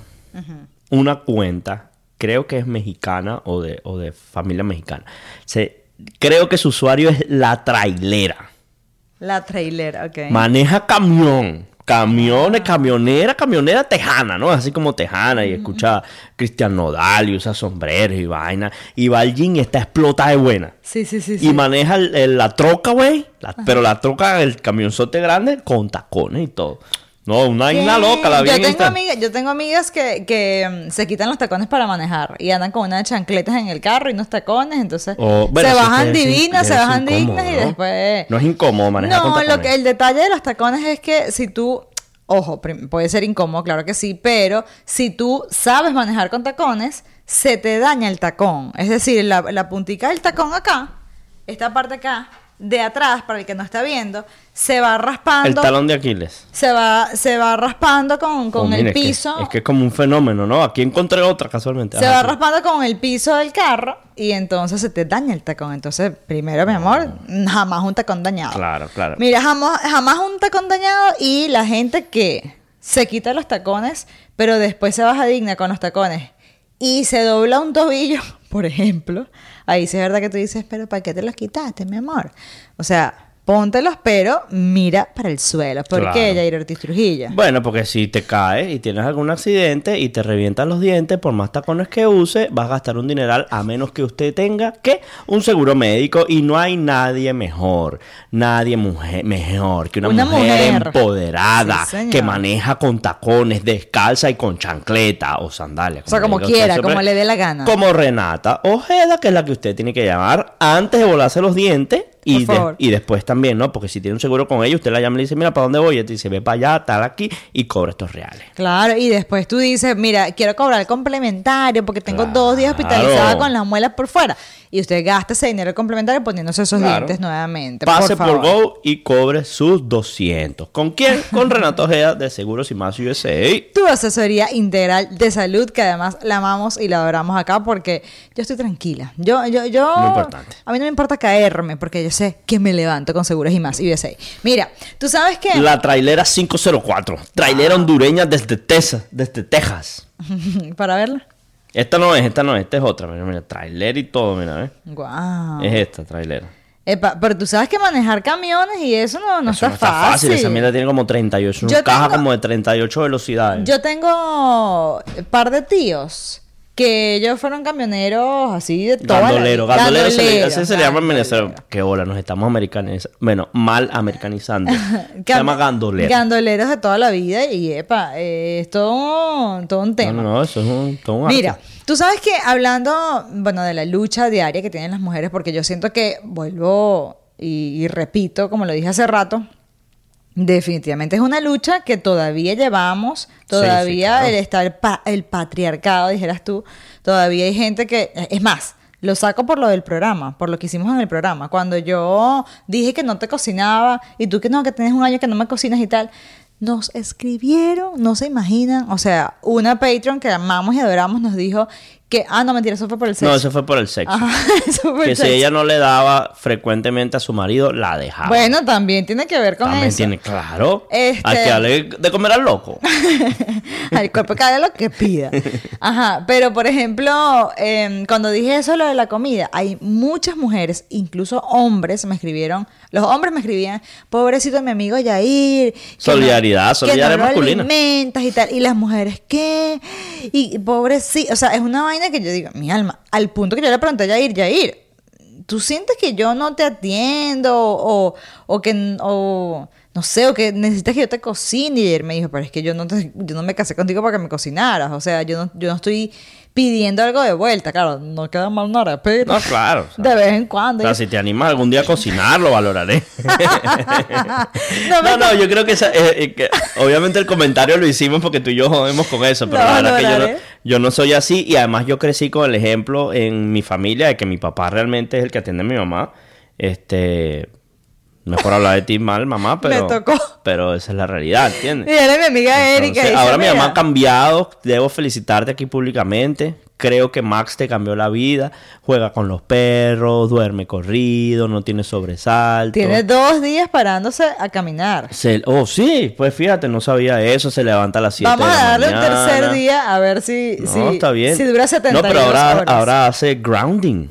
una cuenta, creo que es mexicana o de, o de familia mexicana. Se, creo que su usuario es la trailera. La trailer, ok. Maneja camión. Camiones, camionera, camionera tejana, ¿no? Así como tejana y escucha Cristian Nodal y usa sombreros y vaina. Y va al gym y está explotada de buena. Sí, sí, sí. Y sí. maneja el- el- la troca, güey. Pero la troca, el camionzote grande con tacones y todo. No, una ¿Qué? loca la vi yo en tengo, amigas, yo tengo amigas que, que mm, se quitan los tacones para manejar y andan con unas chancletas en el carro y unos tacones, entonces O, bueno, se bajan divinas, se bajan incómodo, dignas y después... No es incómodo manejar con No, lo tacones. que, el detalle de los tacones es que si tú, ojo, puede ser incómodo, claro que sí, pero si tú sabes manejar con tacones, se te daña el tacón. Es decir, la, la puntica del tacón acá, esta parte acá, de atrás, para el que no está viendo, se va raspando. El talón de Aquiles. Se va, se va raspando con, con Oh, mira, el es que- piso. Es que, es como un fenómeno, ¿no? Aquí encontré otra casualmente. se Ajá, va sí. raspando con el piso del carro y entonces se te daña el tacón. Entonces, primero, mi amor, jamás un tacón dañado. Claro, claro. Mira, jamás, jamás un tacón dañado y la gente que se quita los tacones, pero después se baja digna con los tacones y se dobla un tobillo, por ejemplo, ahí sí es verdad que tú dices, pero ¿para qué te los quitaste, mi amor? O sea, póntelos, pero mira para el suelo. ¿Por Claro. qué, Jair Ortiz Trujillo? Bueno, porque si te caes y tienes algún accidente y te revientan los dientes, por más tacones que use, vas a gastar un dineral a menos que usted tenga que un seguro médico y no hay nadie mejor, nadie mujer, mejor que una, Una mujer, mujer. empoderada Sí, que maneja con tacones, descalza y con chancleta o sandalias. O sea, como quiera, como le dé la gana. Como Renata Ojeda, que es la que usted tiene que llamar antes de volarse los dientes. Y, Por de- favor. y después también, ¿no? Porque si tiene un seguro con ella, usted la llama y le dice, mira, ¿para dónde voy? Y te dice, ve para allá, tal aquí, y cobra estos reales. Claro, y después tú dices, mira, quiero cobrar el complementario porque tengo Claro. dos días hospitalizada con las muelas por fuera. Y usted gasta ese dinero complementario poniéndose esos Claro. dientes nuevamente. Pase por. Go y cobre sus 200. ¿Con quién? Con Renato Ojeda de Seguros y Más USA. Tu asesoría integral de salud, que además la amamos y la adoramos acá porque yo estoy tranquila. Yo, yo, yo. Muy importante. A mí no me importa caerme porque yo sé que me levanto con seguros y más USA. Mira, tú sabes que. La trailera 504. Trailera hondureña desde Texas. Desde Texas. Para verla. Esta no es, esta no es, esta es otra. Mira, mira, trailer y todo, mira, ¿ves? Guau. Es esta, trailera. Epa, pero tú sabes que manejar camiones y eso no, no Eso está, no está fácil. Esa mierda tiene como 38. Una Yo caja tengo- como de 38 velocidades. Yo tengo un par de tíos que ellos fueron camioneros así de toda Gandolero, la gandolero, se le, Gandoleros, así se le llama en Venezuela. Qué hola, nos estamos americanizando. Bueno, mal americanizando. se llama gandolero. Gandoleros de toda la vida y epa, eh, es todo, un- todo un tema. no, no, eso es un, todo un Mira, tú sabes que hablando, bueno, de la lucha diaria que tienen las mujeres, porque yo siento que vuelvo y, y repito, como lo dije hace rato, definitivamente es una lucha que todavía llevamos, todavía claro. el- pa- el patriarcado, dijeras tú, todavía hay gente que, es más, lo saco por lo del programa, por lo que hicimos en el programa. Cuando yo dije que no te cocinaba y tú que no, que tienes un año que no me cocinas y tal, nos escribieron, no se imaginan, o sea, una Patreon que amamos y adoramos nos dijo que, ah, no, mentira, eso fue por el sexo. No, eso fue por el sexo. Ajá, eso fue por que el si sexo. ella no le daba frecuentemente a su marido, la dejaba. Bueno, también tiene que ver con También eso. tiene, claro. Este- Hay que darle de comer al loco. Al cuerpo que haga lo que pida. Ajá, pero por ejemplo, em, cuando dije eso, lo de la comida, hay muchas mujeres, incluso hombres, me escribieron, los hombres me escribían, pobrecito mi amigo Yair. Solidaridad, no- solidaridad que no lo masculina. alimentas y tal. Y las mujeres, ¿qué? Y pobrecito, o sea, es una vaina que yo digo, mi alma, al punto que yo le pregunté a Yair, Yair, ¿tú sientes que yo no te atiendo o, o que o, no sé, o que necesitas que yo te cocine? Y él me dijo, pero es que yo no, te- yo no me casé contigo para que me cocinaras. O sea, yo no, yo no estoy pidiendo algo de vuelta. Claro, no queda mal nada, pero No, claro. o sea, de vez en cuando. O sea, si te animas algún día a cocinar, lo valoraré. No, no, no, yo creo que, esa- eh, eh, que obviamente el comentario lo hicimos porque tú y yo jodemos con eso, pero la verdad que yo no, yo no soy así y además yo crecí con el ejemplo en mi familia de que mi papá realmente es el que atiende a mi mamá. Este, por hablar de ti mal, mamá, pero, tocó. pero esa es la realidad, ¿entiendes? Mi amiga Erika. Entonces, ahora mi mamá "Mira, ha cambiado. Debo felicitarte aquí públicamente. creo que Max te cambió la vida. Juega con los perros, duerme corrido, no tiene sobresalto. Tiene dos días parándose a caminar. Se- oh, sí, pues fíjate, no sabía eso. Se levanta a las 7 Vamos de a la darle un tercer día a ver si, No, si, está bien. si dura 72 No, pero ahora, horas. ahora hace grounding.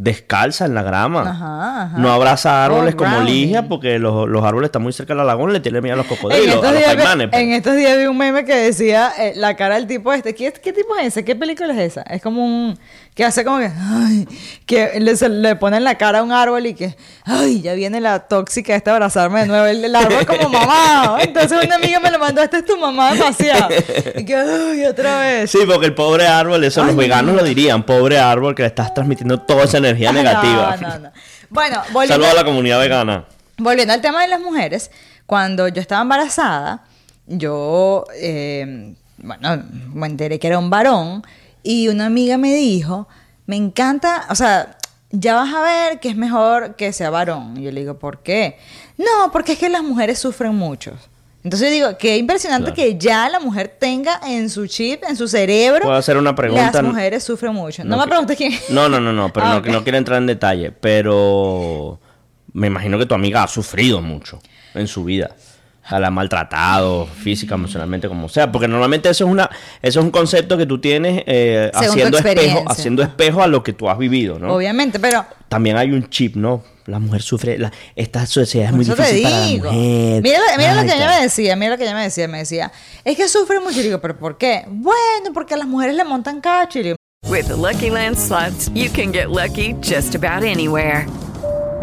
Descalza en la grama. Ajá, ajá. No abraza árboles Oh, como. Ligia porque los, los árboles están muy cerca de la laguna y le tiene miedo a los cocodrilos, a los caimanes. pues. en estos días vi un meme que decía eh, la cara del tipo este. ¿Qué, ¿Qué tipo es ese? ¿Qué película es esa? Es como un... Que hace como que... Ay, que le, le ponen la cara a un árbol y que... Ay, ya viene la tóxica esta a abrazarme de nuevo. El, el árbol como mamá. Entonces una amiga me lo mandó. Esta es tu mamá demasiado. Y que... Ay, otra vez. Sí, porque el pobre árbol, eso los veganos lo dirían, pobre árbol que le estás transmitiendo toda esa energía negativa. No, no, no. Bueno, volviendo, Saludos a la comunidad vegana. volviendo al tema de las mujeres, cuando yo estaba embarazada, yo, eh, bueno, me enteré que era un varón y una amiga me dijo, me encanta, o sea, ya vas a ver que es mejor que sea varón. Y yo le digo, ¿por qué? No, porque es que las mujeres sufren mucho. Entonces yo digo, qué impresionante Claro. que ya la mujer tenga en su chip, en su cerebro. Puedo hacer una pregunta. Las mujeres sufren mucho. No, me que- preguntes quién. No, no, no, no, pero Ah, no, ok. no quiero entrar en detalle. Pero me imagino que tu amiga ha sufrido mucho en su vida. Sea, la maltratado física, emocionalmente, como sea. Porque normalmente eso es una, eso es un concepto que tú tienes eh, haciendo espejo, haciendo espejo a lo que tú has vivido, ¿no? Obviamente, pero También hay un chip, ¿no? La mujer sufre, la- esta sociedad es muy difícil para la digo. mujer. Mira, lo- mira lo Ay, que ella me decía, mira lo que ella me decía, me decía, es que sufre mucho. Y digo, ¿pero por qué? Bueno, porque a las mujeres le montan cacho. Y digo, With the Lucky Land slots, you can get lucky just about anywhere.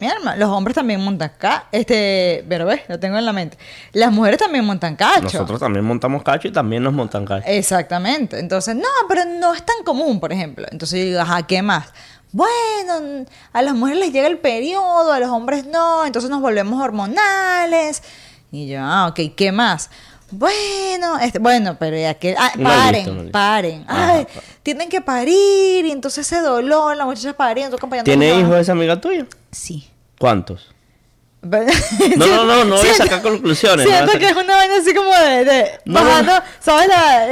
Hermano, los hombres también montan cacho. Este, pero ves, lo tengo en la mente. Las mujeres también montan cacho. Nosotros también montamos cacho y también nos montan cacho. Exactamente. Entonces, no, pero no es tan común, por ejemplo. Entonces yo digo, ajá, ¿qué más? Bueno, a las mujeres les llega el periodo, a los hombres no, entonces nos volvemos hormonales. Y yo, ah, ok, ¿qué más? Bueno, este, bueno, pero ya que. ah, paren, paren. Ajá, Ay, tienen que parir, y entonces ese dolor, la muchacha pariendo, acompañando ¿Tiene hijos esa amiga tuya? Sí. ¿Cuántos? No, No, no, no, voy a sacar conclusiones. Siento que es una vaina así como de, bajando. ¿sabes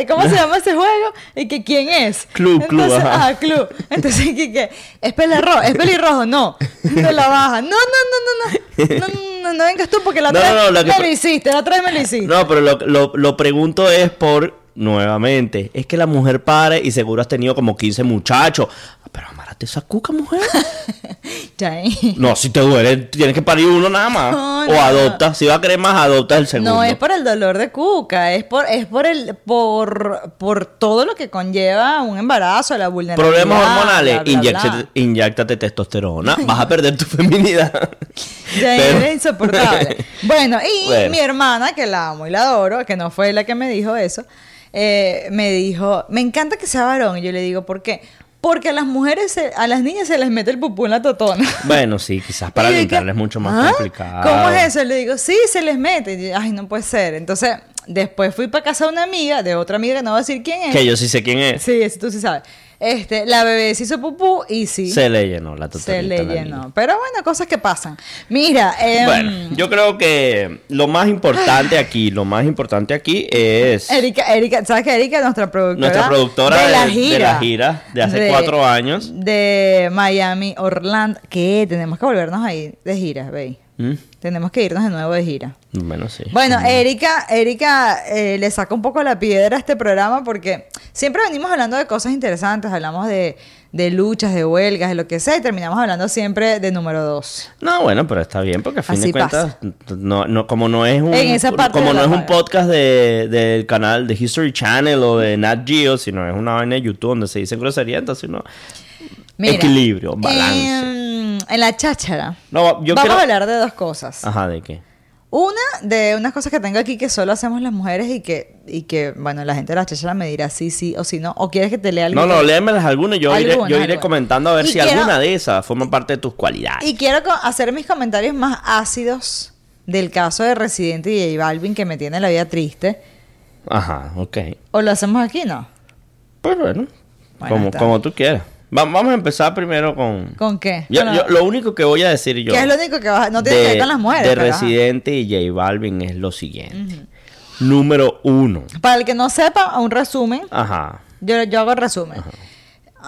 cómo se llama ese juego? Y que quién es. Club, club, ah, club. Entonces, que, es pelirrojo, es pelirrojo, no. Te la baja. No, no, no, no, no. No, no, vengas tú porque la otra vez me lo hiciste, la otra vez me lo hiciste. No, pero lo, lo, lo pregunto es por, nuevamente, es que la mujer pare y seguro has tenido como 15 muchachos. Pero amárate esa cuca, mujer. Eh. No, si te duele, tienes que parir uno nada más. No, o no. adopta, si va a querer más, adopta el segundo. No es por el dolor de cuca, es por, es por el, por, por todo lo que conlleva un embarazo, la vulnerabilidad. Problemas hormonales, bla, bla, inyéctate, bla. inyéctate testosterona, vas a perder tu feminidad. Ya Pero- era insoportable. Bueno, y Bueno. mi hermana, que la amo y la adoro, que no fue la que me dijo eso, eh, me dijo, me encanta que sea varón. Y yo le digo, ¿por qué? Porque a las mujeres, se- a las niñas se les mete el pupú en la totona. Bueno, sí, quizás para Y yo limpiarle dije, es mucho más ¿Ah? complicado. ¿Cómo es eso? Le digo, sí, se les mete. Y yo, Ay, no puede ser. Entonces, después fui para casa de una amiga, de otra amiga que no voy a decir quién es. Que yo sí sé quién es. Sí, ese tú sí sabes. Este, la bebé se hizo pupú y sí. Se le llenó la se totalidad. le llenó. Pero bueno, cosas que pasan. Mira, em, Bueno, yo creo que lo más importante aquí, lo más importante aquí es Erika, Erika, ¿sabes que Erika es nuestra productora? nuestra productora de, la de gira. la gira de hace cuatro años. De Miami, Orlando. ¿Qué? Tenemos que volvernos ahí de gira, ve. ¿Mm? Tenemos que irnos de nuevo de gira. Bueno, sí. Bueno, Erika, Erika eh, le saca un poco la piedra a este programa porque siempre venimos hablando de cosas interesantes, hablamos de, de luchas, de huelgas, de lo que sea, y terminamos hablando siempre de número dos. No, bueno, pero está bien porque a fin Así de cuentas, no, no, como no es un, como no es un podcast de, del canal de History Channel o de Nat Geo, sino es una vaina de YouTube donde se dice grosería, entonces Mira, equilibrio, balance. En, en la cháchara. No, yo Vamos quiero- a hablar de dos cosas. Ajá, ¿de qué? Una de unas cosas que tengo aquí que solo hacemos las mujeres y que, y que bueno, la gente de la cháchara me dirá sí, sí o sí no. ¿O quieres que te lea algo? No, no, léemelas algunas, yo iré, Algunas, yo iré comentando a ver Y si quiero- alguna de esas forma parte de tus cualidades. Y quiero hacer mis comentarios más ácidos del caso de Residente y J Balvin que me tiene la vida triste. Ajá, ok. ¿O lo hacemos aquí? No. Pues bueno, Bueno, como, como tú quieras. Va- vamos a empezar primero con... ¿Con qué? Yo- Bueno, yo- lo único que voy a decir yo... ¿Qué es lo único que vas a- No tiene que ver con las mujeres. de pero ajá. Residente y J Balvin es lo siguiente. Número uno. Para el que no sepa, un resumen. Ajá. Yo, yo hago el resumen.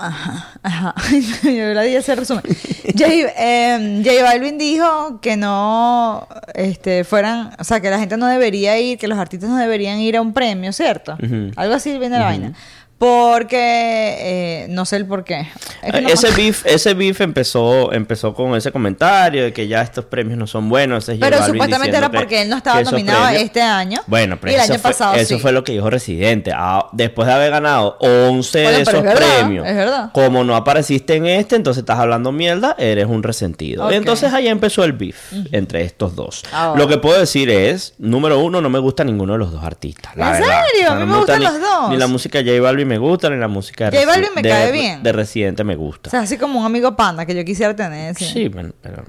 Ajá, ajá. yo la di ese resumen. J, eh, J Balvin dijo que no este, fueran, o sea, que la gente no debería ir, que los artistas no deberían ir a un premio, ¿cierto? Ujú. Algo así viene la Ujú. vaina. Porque, eh, no sé el por qué. Es que no- ese beef, ese beef empezó, empezó con ese comentario de que ya estos premios no son buenos. Pero supuestamente era que- porque él no estaba nominado premios- este año. Bueno, pero y el eso, año fue, pasado eso sí. fue lo que dijo Residente. Ah, después de haber ganado 11 Oye, de esos es verdad, premios, es verdad. como no apareciste en este, entonces estás hablando mierda, eres un resentido. Entonces ahí empezó el beef entre estos dos. Ahora. Lo que puedo decir es, número uno, no me gusta ninguno de los dos artistas. la ¿En verdad. serio? A mí no me gustan gusta los dos. Ni la música de J Balvin me gusta, ni la música de, J Balvin me de- cae bien. de Residente me gusta. O sea, así como un amigo panda que yo quisiera tener. Sí. Sí, bueno, pero...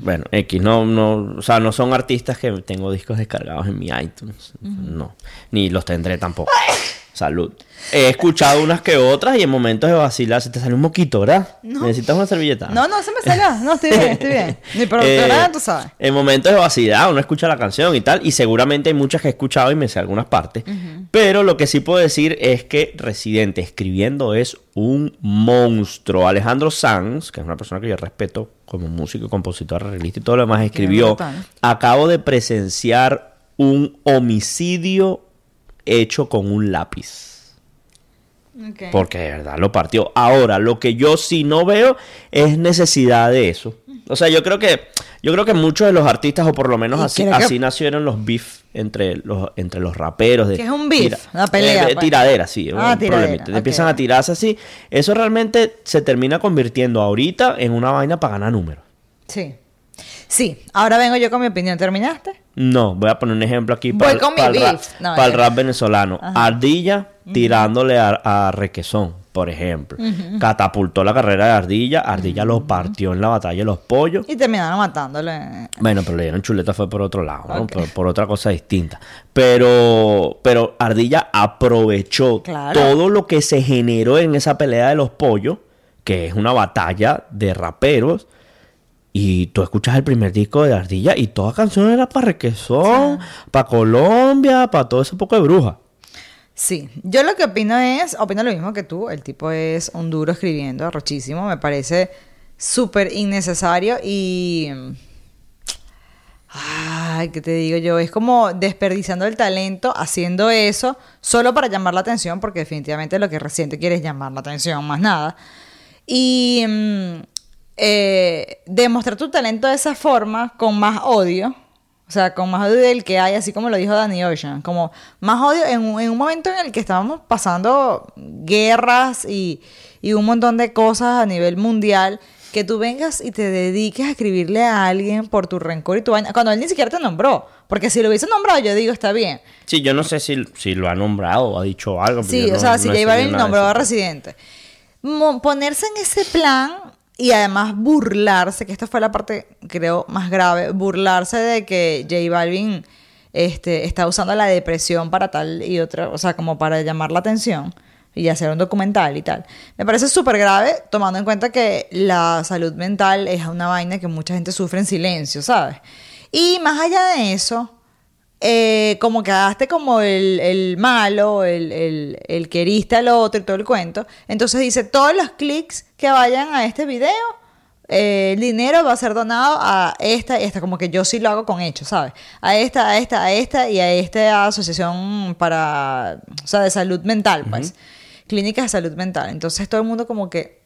Bueno, X, no, no, o sea, no son artistas que tengo discos descargados en mi iTunes. No, ni los tendré tampoco. Salud. He escuchado unas que otras y en momentos de vacilar se te sale un moquito, ¿verdad? No. Necesitas una servilleta. No, no, se me salió. No, estoy bien, estoy bien. Mi productora, Eh, tú sabes. En momentos de vacilar uno escucha la canción y tal, y seguramente hay muchas que he escuchado y me sé algunas partes. Pero lo que sí puedo decir es que Residente escribiendo es un monstruo. Alejandro Sanz, que es una persona que yo respeto como músico, compositor, arreglista y todo lo demás, escribió. Acabo de presenciar un homicidio hecho con un lápiz. Porque de verdad lo partió. Ahora, lo que yo sí no veo es necesidad de eso. O sea, yo creo que yo creo que muchos de los artistas, o por lo menos así, que- así nacieron los beef entre los, entre los raperos. De, ¿Qué es un beef? Una pelea, eh, de pues. tiradera, sí. Ah, tiradera. Empiezan a tirarse así. Eso realmente se termina convirtiendo ahorita en una vaina para ganar números. Sí. Sí, ahora vengo yo con mi opinión. ¿Terminaste? No, voy a poner un ejemplo aquí para, el- con mi para el, rap. No, para el rap venezolano. Ajá. Ardilla tirándole a, a Requesón, por ejemplo. Catapultó la carrera de Ardilla. Ardilla lo partió en la batalla de los pollos. Y terminaron matándole. Bueno, pero le dieron chuleta fue por otro lado, ¿no? Por, por otra cosa distinta. Pero, pero Ardilla aprovechó Claro. todo lo que se generó en esa pelea de los pollos, que es una batalla de raperos. Y tú escuchas el primer disco de Ardilla y toda canción era para Requesón, para Colombia, para todo ese poco de brujas. Sí, yo lo que opino es, opino lo mismo que tú, el tipo es un duro escribiendo, arrochísimo, me parece súper innecesario y... Ay, ¿qué te digo yo? Es como desperdiciando el talento haciendo eso solo para llamar la atención, porque definitivamente lo que reciente quiere es llamar la atención, más nada. Y mm, eh, demostrar tu talento de esa forma, con más odio, o sea, con más odio del que hay, así como lo dijo Danny Ocean, como más odio en un, en un momento en el que estábamos pasando guerras y, y un montón de cosas a nivel mundial, que tú vengas y te dediques a escribirle a alguien por tu rencor y tu vaina, cuando él ni siquiera te nombró, porque si lo hubiese nombrado yo digo, está bien. Sí, yo no sé si, si lo ha nombrado o ha dicho algo. Sí, o no- sea, no si he J Balvin nombró a Residente. Mo- Ponerse en ese plan y además burlarse, que esta fue la parte, creo, más grave, burlarse de que J Balvin este, está usando la depresión para tal y otra, o sea, como para llamar la atención y hacer un documental y tal. Me parece súper grave, tomando en cuenta que la salud mental es una vaina que mucha gente sufre en silencio, ¿sabes? Y más allá de eso, eh, como quedaste como el, el malo, el, el, el que heriste al otro y todo el cuento. Entonces dice, todos los clics que vayan a este video eh, el dinero va a ser donado a esta y esta, como que yo sí lo hago con hechos, ¿sabes? A esta, a esta, a esta y a esta asociación para, o sea, de salud mental, pues. Clínicas de salud mental. Entonces todo el mundo como que,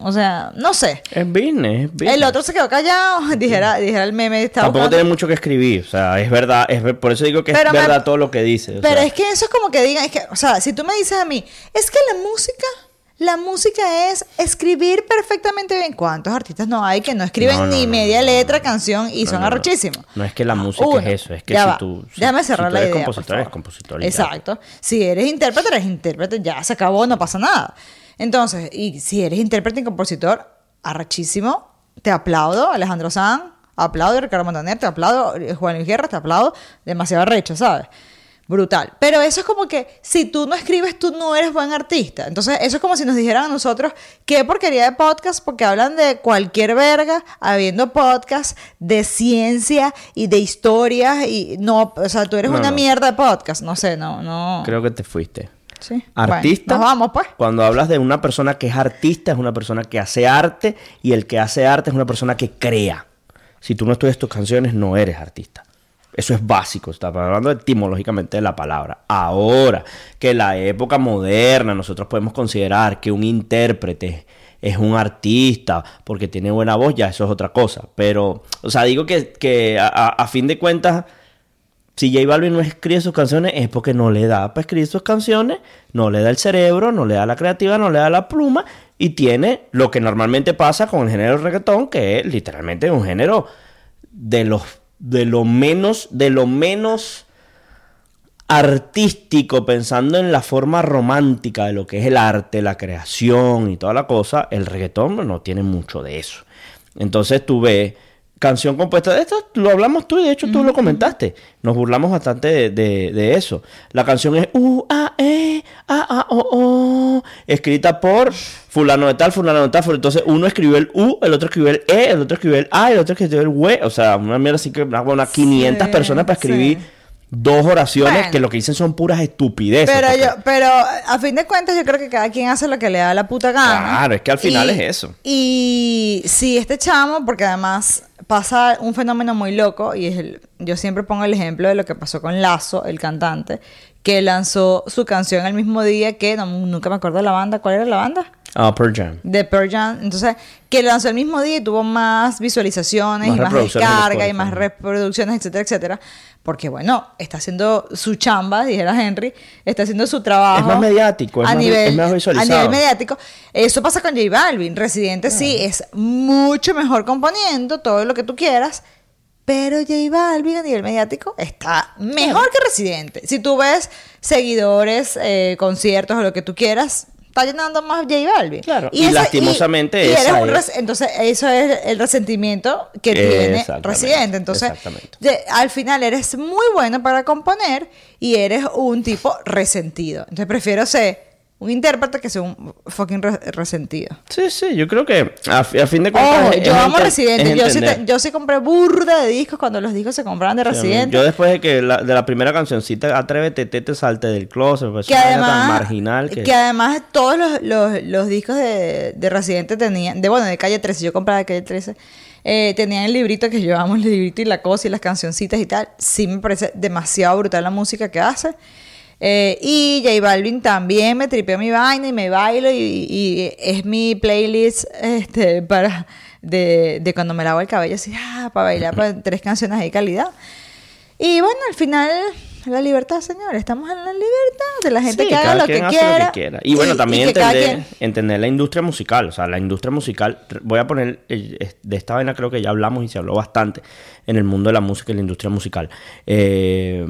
o sea, no sé. Es business, es business. El otro se quedó callado, dijera, dijera el meme. Estaba Tampoco buscando- tiene mucho que escribir. O sea, es verdad. Es, ver- por eso digo que Pero es me- verdad todo lo que dice. o Pero sea. es que eso es como que digan, es que, o sea, si tú me dices a mí, es que la música, la música es escribir perfectamente bien. ¿Cuántos artistas no hay que no escriben No, no, ni no, media letra, canción y son arrochísimos? No es que la música Uno, es eso. Es que si va. tú. si- Déjame si cerrar tú la eres idea, compositor, eres compositor. y ya. Exacto. Si eres intérprete, eres intérprete, ya se acabó, no pasa nada. Entonces, y si eres intérprete y compositor, arrachísimo, te aplaudo, Alejandro Sanz, aplaudo, Ricardo Montaner, te aplaudo, eh, Juan Luis Guerra, te aplaudo, demasiado arrecho, ¿sabes? Brutal. Pero eso es como que si tú no escribes, tú no eres buen artista. Entonces, eso es como si nos dijeran a nosotros, qué porquería de podcast, porque hablan de cualquier verga, habiendo podcast de ciencia y de historias, y no, o sea, tú eres No, una no. mierda de podcast. No sé, no, no. Creo que te fuiste. Sí. Artista. Bueno, nos vamos, pues. Cuando hablas de una persona que es artista, es una persona que hace arte y el que hace arte es una persona que crea. Si tú no estudias tus canciones, no eres artista. Eso es básico, está hablando etimológicamente de la palabra. Ahora, que en la época moderna nosotros podemos considerar que un intérprete es un artista porque tiene buena voz, ya eso es otra cosa. Pero, o sea, digo que, que a fin de cuentas, si J Balvin no escribe sus canciones es porque no le da para escribir sus canciones, no le da el cerebro, no le da la creativa, no le da la pluma y tiene lo que normalmente pasa con el género reggaetón, que es literalmente un género de los de lo menos de lo menos artístico pensando en la forma romántica de lo que es el arte, la creación y toda la cosa, el reggaetón no tiene mucho de eso. Entonces tú ves canción compuesta de esto, lo hablamos tú y de hecho tú lo comentaste. Nos burlamos bastante de, de- de eso. La canción es U A E A A O O escrita por fulano de tal, fulano de tal. Entonces uno escribió el U, el otro escribió el E, el otro escribió el A, el otro escribió el W. O sea, una mierda así que bueno, 500 Sí, personas para escribir sí. dos oraciones Bueno. que lo que dicen son puras estupideces. Pero porque- yo, pero a fin de cuentas yo creo que cada quien hace lo que le da la puta gana. Claro, es que al final Y- es eso. Y si este chamo, porque además pasa un fenómeno muy loco, y es el, yo siempre pongo el ejemplo de lo que pasó con Lazo, el cantante, que lanzó su canción el mismo día que, no, nunca me acuerdo de la banda, ¿cuál era la banda? Ah, Pearl Jam. de Pearl Jam. Entonces, que lanzó el mismo día y tuvo más visualizaciones Más y más descargas y más reproducciones, etcétera, etcétera. Porque, bueno, está haciendo su chamba, dijera Henry, está haciendo su trabajo. Es más mediático, es a más- nivel, es más A visualizado. nivel mediático. Eso pasa con J Balvin. Residente sí es mucho mejor componiendo todo lo que tú quieras. Pero J Balvin a nivel mediático está mejor que Residente. Si tú ves seguidores, eh, conciertos o lo que tú quieras, está llenando más J Balvin. Claro. Y lastimosamente y eres esa un es- entonces eso es el resentimiento que tiene Residente. Entonces, exactamente. de- al final eres muy bueno para componer y eres un tipo resentido. Entonces prefiero ser un intérprete que ser un fucking re- resentido. Sí, sí, yo creo que a, a fin de cuentas. Ojo, yo amo ente- Residente. es Yo sí, te- yo sí compré burda de discos cuando los discos se compraban de Sí, Residente. Yo después de que la, de la primera cancioncita, Atrévete, te, te salte del closet, pareció que además, tan marginal que... que además todos los, los- los discos de, de Residente tenían, de bueno, de Calle 13, yo compraba de Calle 13, eh, tenían el librito que llevamos, el librito y la cosa y las cancioncitas y tal. Sí me parece demasiado brutal la música que hace. Eh, y J Balvin también me tripeó mi vaina y me bailo y, y es mi playlist este, para de, de cuando me lavo el cabello, así, ah, para bailar para tres canciones de calidad. Y bueno, al final, la libertad, señores. Estamos en la libertad de la gente Sí, que haga lo que, hace quiera. lo que quiera. Y bueno, también entender, quien- entender la industria musical. O sea, la industria musical, voy a poner, eh, de esta vaina creo que ya hablamos y se habló bastante en el mundo de la música y la industria musical. Eh,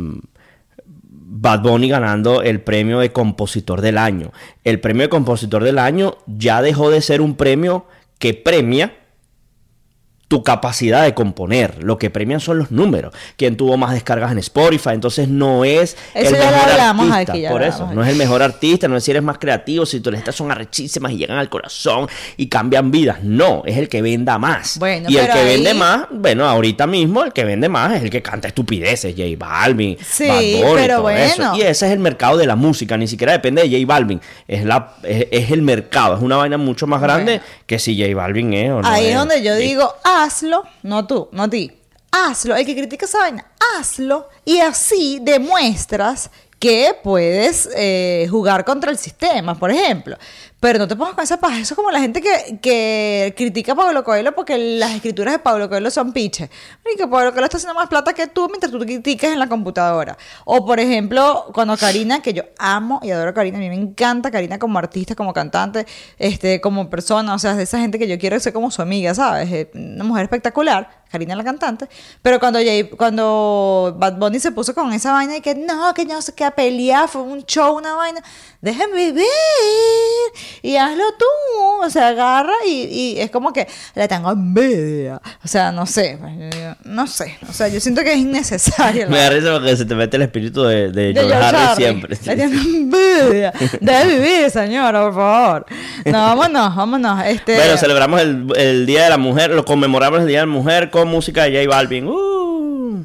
Bad Bunny ganando el premio de compositor del año. El premio de compositor del año ya dejó de ser un premio que premia tu capacidad de componer. Lo que premian son los números. Quien tuvo más descargas en Spotify. Entonces no es Eso el ya lo mejor hablamos artista. aquí, ya por eso. No es el mejor artista. No es si eres más creativo. Si tus letras son arrechísimas y llegan al corazón y cambian vidas. No, es el que venda más. Bueno, y el que ahí- vende más, bueno, ahorita mismo el que vende más es el que canta estupideces. J Balvin, Sí, Bad Bunny, pero todo eso. bueno. Y ese es el mercado de la música. Ni siquiera depende de J Balvin. Es, la, es, es el mercado. Es una vaina mucho más grande que si J Balvin es o no Ahí es donde yo digo, hazlo, no tú, no ti. Hazlo, el que critica esa vaina, hazlo y así demuestras que puedes eh, jugar contra el sistema, por ejemplo. Pero no te pongas con esa paja. Eso es como la gente que, que critica a Pablo Coelho porque las escrituras de Pablo Coelho son piches. Y que Pablo Coelho está haciendo más plata que tú mientras tú criticas en la computadora. O, por ejemplo, cuando Karina, que yo amo y adoro a Karina, a mí me encanta Karina como artista, como cantante, este, como persona, o sea, es de esa gente que yo quiero ser como su amiga, ¿sabes? Eh, Una mujer espectacular, Karina la cantante. Pero cuando, Jay- cuando Bad Bunny se puso con esa vaina y que no, que no sé qué, a pelear, fue un show, una vaina, déjenme vivir y hazlo tú. O sea, agarra y, y es como que le tengo envidia. O sea, no sé, pues, no sé. O sea, yo siento que es innecesario. la Me da risa porque se te mete el espíritu de, de, de George Harry. siempre. Le tengo envidia. Vivir, señora, por favor. No, vámonos, vámonos. Este, Bueno, celebramos el, el Día de la Mujer, lo conmemoramos el Día de la Mujer con música de J Balvin. Uh.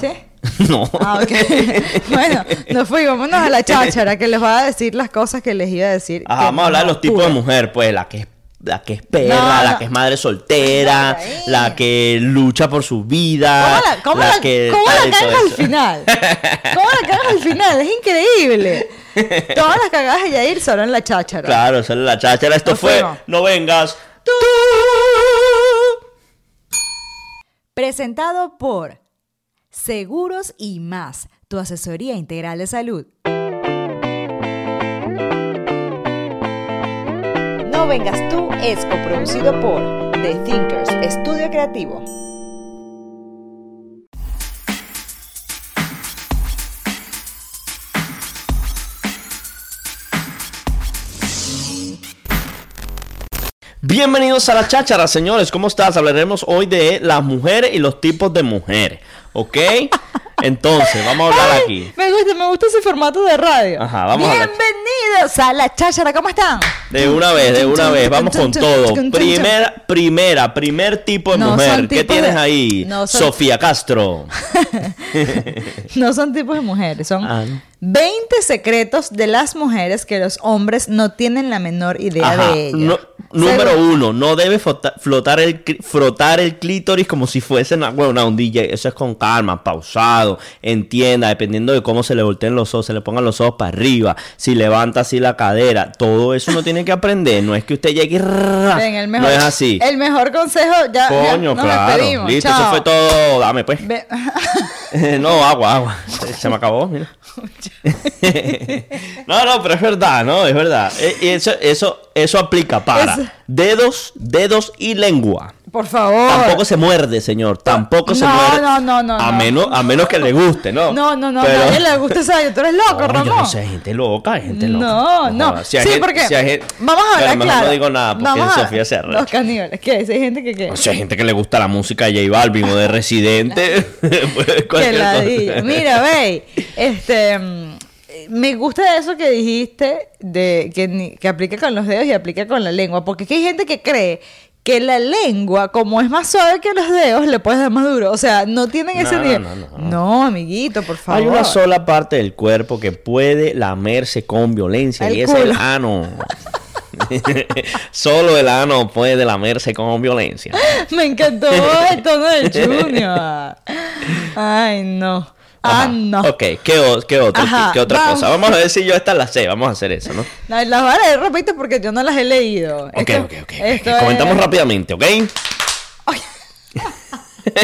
¿Sí? No. Ah, ok. bueno, nos fuimos, a la cháchara que les va a decir las cosas que les iba a decir. Ajá, que vamos a hablar de los tipos de mujer, pues la que es la que es perra, No, la que es madre soltera, la que lucha por su vida, ¿Cómo la, cómo la- que cómo la tal y todo cagas al final? ¿Cómo la cagas al final? Es increíble. Todas las cagadas de Yair solo en la cháchara. Claro, esa es la cháchara. Esto fue fuimos. No vengas. Presentado por Seguros y más, tu asesoría integral de salud. No vengas tú es coproducido por The Thinkers, estudio creativo. Bienvenidos a la cháchara, señores. ¿Cómo estás? Hablaremos hoy de las mujeres y los tipos de mujeres. ¿Ok? Entonces, vamos a hablar aquí. Me gusta, me gusta ese formato de radio. Ajá, vamos a. Bienvenidos a la cháchara, ¿cómo están? De una vez, de una vez, vamos con todo. Primera, primera, primer tipo de No, mujer. ¿Qué tienes de- ahí? no, son- Sofía Castro. No son tipos de mujeres, son Ah, ¿no? 20 secretos de las mujeres que los hombres no tienen la menor idea Ajá, de ellas. no- número uno, no debe flota- flotar el, frotar el clítoris como si fuese una, bueno, un DJ. Eso es con calma, pausado, entienda, dependiendo de cómo se le volteen los ojos, se le pongan los ojos para arriba, si levanta así la cadera. Todo eso uno tiene que aprender. No es que usted llegue y... Ven, el mejor, no es así. El mejor consejo, ya, ya Coño, nos claro. Listo, Chao. eso fue todo. Dame pues. Ve- no, agua, agua. Se, se me acabó, mira. no, no, pero es verdad, ¿no? Es verdad. E- y eso, eso, eso aplica para dedos, dedos y lengua. Por favor. Tampoco se muerde, señor. Tampoco se No, muerde. no, no, no, A no. menos, a menos que le guste, ¿no? No, no, no, Pero- a nadie le gusta esa. Tú eres loco, No, Ramón. yo no sé, hay gente loca, hay gente loca. No, no. jodas. Si hay sí, gente- porque si gente- vamos a hablar claro. no digo nada porque a- Sofía se arrecha. Los caníbales. ¿Qué? Hay gente que qué. O sea, hay gente que le gusta la música de J Balvin o de Residente. Que ladilla. Mira, ve, este, mm, me gusta eso que dijiste de que, que aplica con los dedos y aplica con la lengua, porque es que hay gente que cree que la lengua, como es más suave que los dedos, le puedes dar más duro. O sea, no tienen ese No, nivel. no, no, No, amiguito, por favor. Hay una sola parte del cuerpo que puede lamerse con violencia El y es el ano. Solo el ano puede lamerse con violencia. Me encantó el tono de Junior. Ay, no. Ah, no. Ok, ¿qué, o- qué otro- qué otra vamos. cosa? Vamos a ver si yo esta la sé. Vamos a hacer eso, ¿no? Las voy a leer rapidito porque yo no las he leído. Ok, Esto- ok, ok. esto ok. es- Comentamos rápidamente, ¿ok?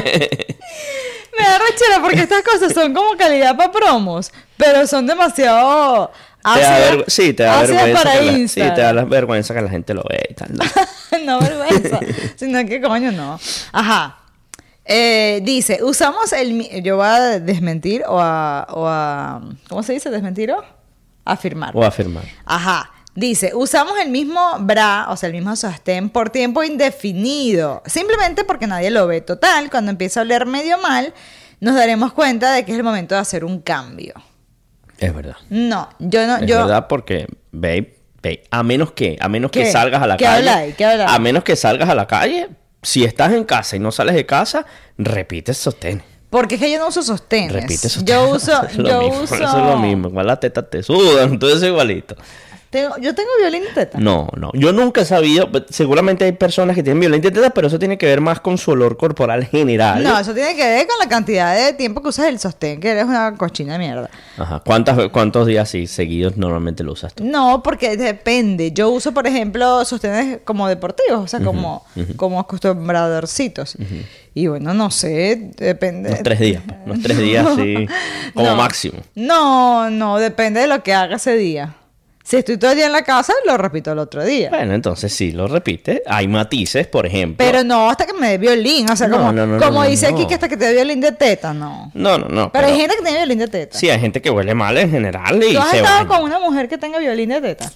Me da rechera porque estas cosas son como calidad para promos, pero son demasiado Te da sí, te da vergüenza. para la, sí, te da la vergüenza que la gente lo vea y tal. ¿no? no vergüenza, sino que coño no. Ajá. Eh, dice, usamos el... Yo voy a desmentir o a, o a... ¿Cómo se dice? ¿Desmentir o? Afirmar. A afirmar. Ajá. Dice, usamos el mismo bra, o sea, el mismo sostén por tiempo indefinido, simplemente porque nadie lo ve. Total, cuando empieza a oler medio mal, nos daremos cuenta de que es el momento de hacer un cambio. Es verdad. No, yo no, Es yo... verdad porque, babe, babe, a menos que, a menos que salgas a la ¿Qué calle, habláis? ¿Qué habláis? a menos que salgas a la calle, si estás en casa y no sales de casa, repite sostén. Porque es que yo no uso sostenes. Repite sostén. Yo uso, es yo mismo, uso... Eso es lo mismo. Igual las tetas te sudan, todo eso igualito. Tengo- yo tengo violín de teta. No, no. Yo nunca he sabido. Seguramente hay personas que tienen violín de tetas, pero eso tiene que ver más con su olor corporal general. No, eso tiene que ver con la cantidad de tiempo que usas el sostén, que eres una cochina de mierda. Ajá. ¿Cuántas, ¿Cuántos días así seguidos normalmente lo usas tú? No, porque depende. Yo uso, por ejemplo, sostenes como deportivos, o sea, como, como acostumbradorcitos. Y bueno, no sé, depende. Unos tres días. pues, Unos tres días, sí. Como No. máximo. No, no, depende de lo que haga ese día. Si estoy todo el día en la casa, lo repito el otro día. Bueno, entonces sí, lo repite. Hay matices, por ejemplo. Pero no hasta que me dé violín. O sea, No, como, no, no, como dice aquí que hasta que te dé violín de teta, no. No, no, no. Pero, hay gente que tiene violín de teta. Sí, hay gente que huele mal en general y ¿Tú has se estado baña. con una mujer que tenga violín de teta?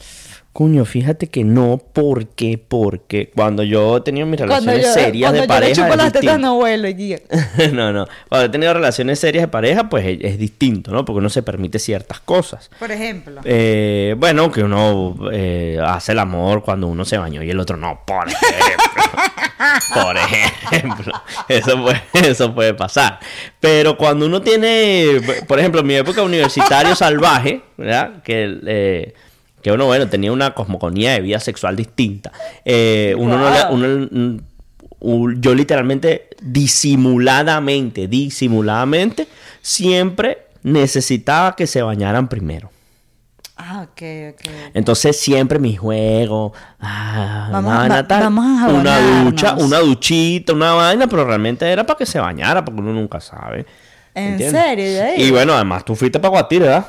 Coño, fíjate que no, porque, porque cuando yo he tenido mis Cuando relaciones yo, serias cuando de pareja. es las tetas no guía. no, no. Cuando he tenido relaciones serias de pareja, pues es, es distinto, ¿no? Porque uno se permite ciertas cosas. Por ejemplo. Eh, bueno, que uno eh, hace el amor cuando uno se bañó y el otro no, por ejemplo. por ejemplo. Eso puede, eso puede pasar. Pero cuando uno tiene, por ejemplo, en mi época universitario salvaje, ¿verdad? Que, eh, que uno, bueno, tenía una cosmogonía de vida sexual distinta. Eh, uno no le- uno, mm, yo literalmente, disimuladamente, disimuladamente, siempre necesitaba que se bañaran primero. Ah, ok, ok. Entonces siempre mi juego, ah, Vamos a- vaina va- tal, vamos a una ducha, una duchita, una vaina, pero realmente era para que se bañara, porque uno nunca sabe. ¿En ¿entiendes? serio? Y bueno, además tú fuiste para Guatire, ¿verdad?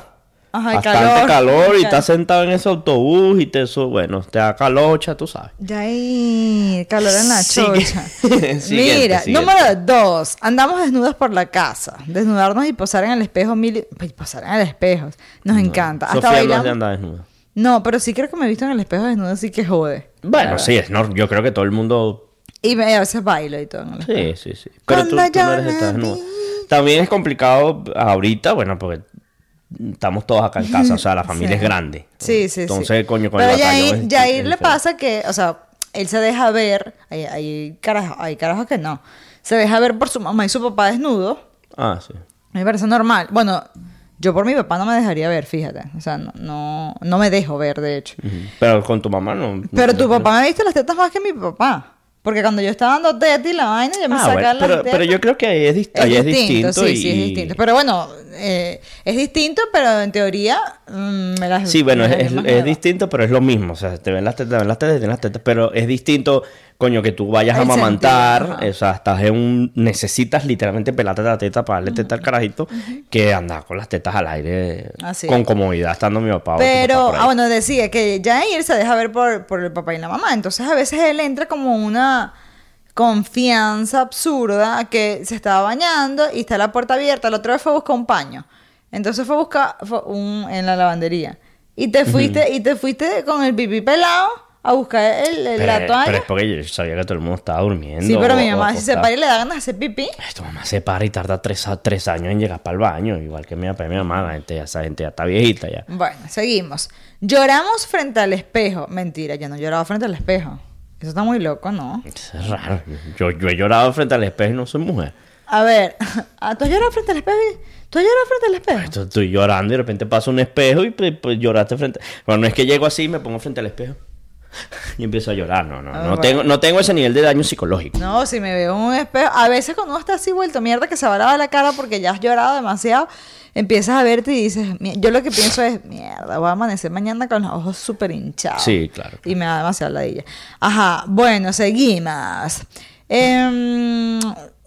Ajá, el Bastante calor. calor, y estás sentado en ese autobús y te bueno, te da calocha, tú sabes. Ya hay calor en la Sigue- chocha. Siguiente, Mira, siguiente. número dos. Andamos desnudos por la casa. Desnudarnos y posar en el espejo. Mil... y posar en el espejo. Nos encanta. Hasta Sofía no bailamos- de andar desnuda. No, pero sí creo que me he visto en el espejo desnudo, así que jode. Bueno, sí, es no, yo creo que todo el mundo Y me, a veces bailo y todo en el. Sí, sí, sí. Pero tú, tú no eres de. También es complicado ahorita, bueno, porque estamos todos acá en casa, o sea, la familia Sí. es grande. Sí, sí, sí. Entonces, coño, con Pero el Yair, es- Yair es le pasa que, o sea, él se deja ver. Hay, hay, carajos, hay carajos que no. Se deja ver por su mamá y su papá desnudo. Ah, sí. Me parece normal. Bueno, yo por mi papá no me dejaría ver, fíjate. O sea, no, no, no me dejo ver, de hecho. Pero con tu mamá no. no Pero tu papá me ha visto las tetas más que mi papá. Porque cuando yo estaba dando teta y la vaina, yo me Ah, sacaba bueno, pero, pero yo creo que ahí es, dist- Es ahí es distinto, distinto. sí, sí, es distinto. Pero bueno, eh, es distinto, pero en teoría mm, me las Sí, bueno, me es, las es- distinto, pero es lo mismo. O sea, te ven las tetas, te ven las tetas, te ven las tetas. Pero es distinto, coño, que tú vayas a amamantar. o sea, estás en un. Necesitas literalmente pelarte la teta para darle teta al carajito. Que andar con las tetas al aire. Así con es. comodidad, estando mi papá. Pero, ah, bueno, decía que Jair se deja ver por, por el papá y la mamá. Entonces, a veces él entra como una confianza absurda que se estaba bañando y está la puerta abierta. La otra vez fue a buscar un paño. Entonces fue a buscar fue un, en la lavandería. Y te fuiste, y te fuiste con el pipí pelado a buscar el, el- Pero, la toalla. pero es porque yo sabía que todo el mundo estaba durmiendo. sí, pero o- mi mamá si se para y le da ganas de hacer pipí. Tu mamá se para y tarda tres, tres años en llegar para el baño, igual que mi papá y mi mamá. La gente, esa gente ya está viejita ya. Bueno, seguimos. Lloramos frente al espejo. Mentira, yo no lloraba frente al espejo. Eso está muy loco, ¿no? Eso es raro. Yo, yo he llorado frente al espejo y no soy mujer. A ver, ¿ah, ¿tú has llorado frente al espejo? ¿Tú has llorado frente al espejo? Esto- Estoy llorando y de repente pasa un espejo y pues, pues, lloraste frente. Bueno, no es que llego así y me pongo frente al espejo y empiezo a llorar. No, no, Ah, no, bueno. tengo, no tengo ese nivel de daño psicológico. No, si me veo en un espejo. A veces cuando uno está así vuelto mierda que se va a lavar la cara porque ya has llorado demasiado, empiezas a verte y dices, yo lo que pienso es, mierda, voy a amanecer mañana con los ojos súper hinchados. Sí, claro. Y me da demasiado ladilla. Ajá, bueno, seguimos. Em,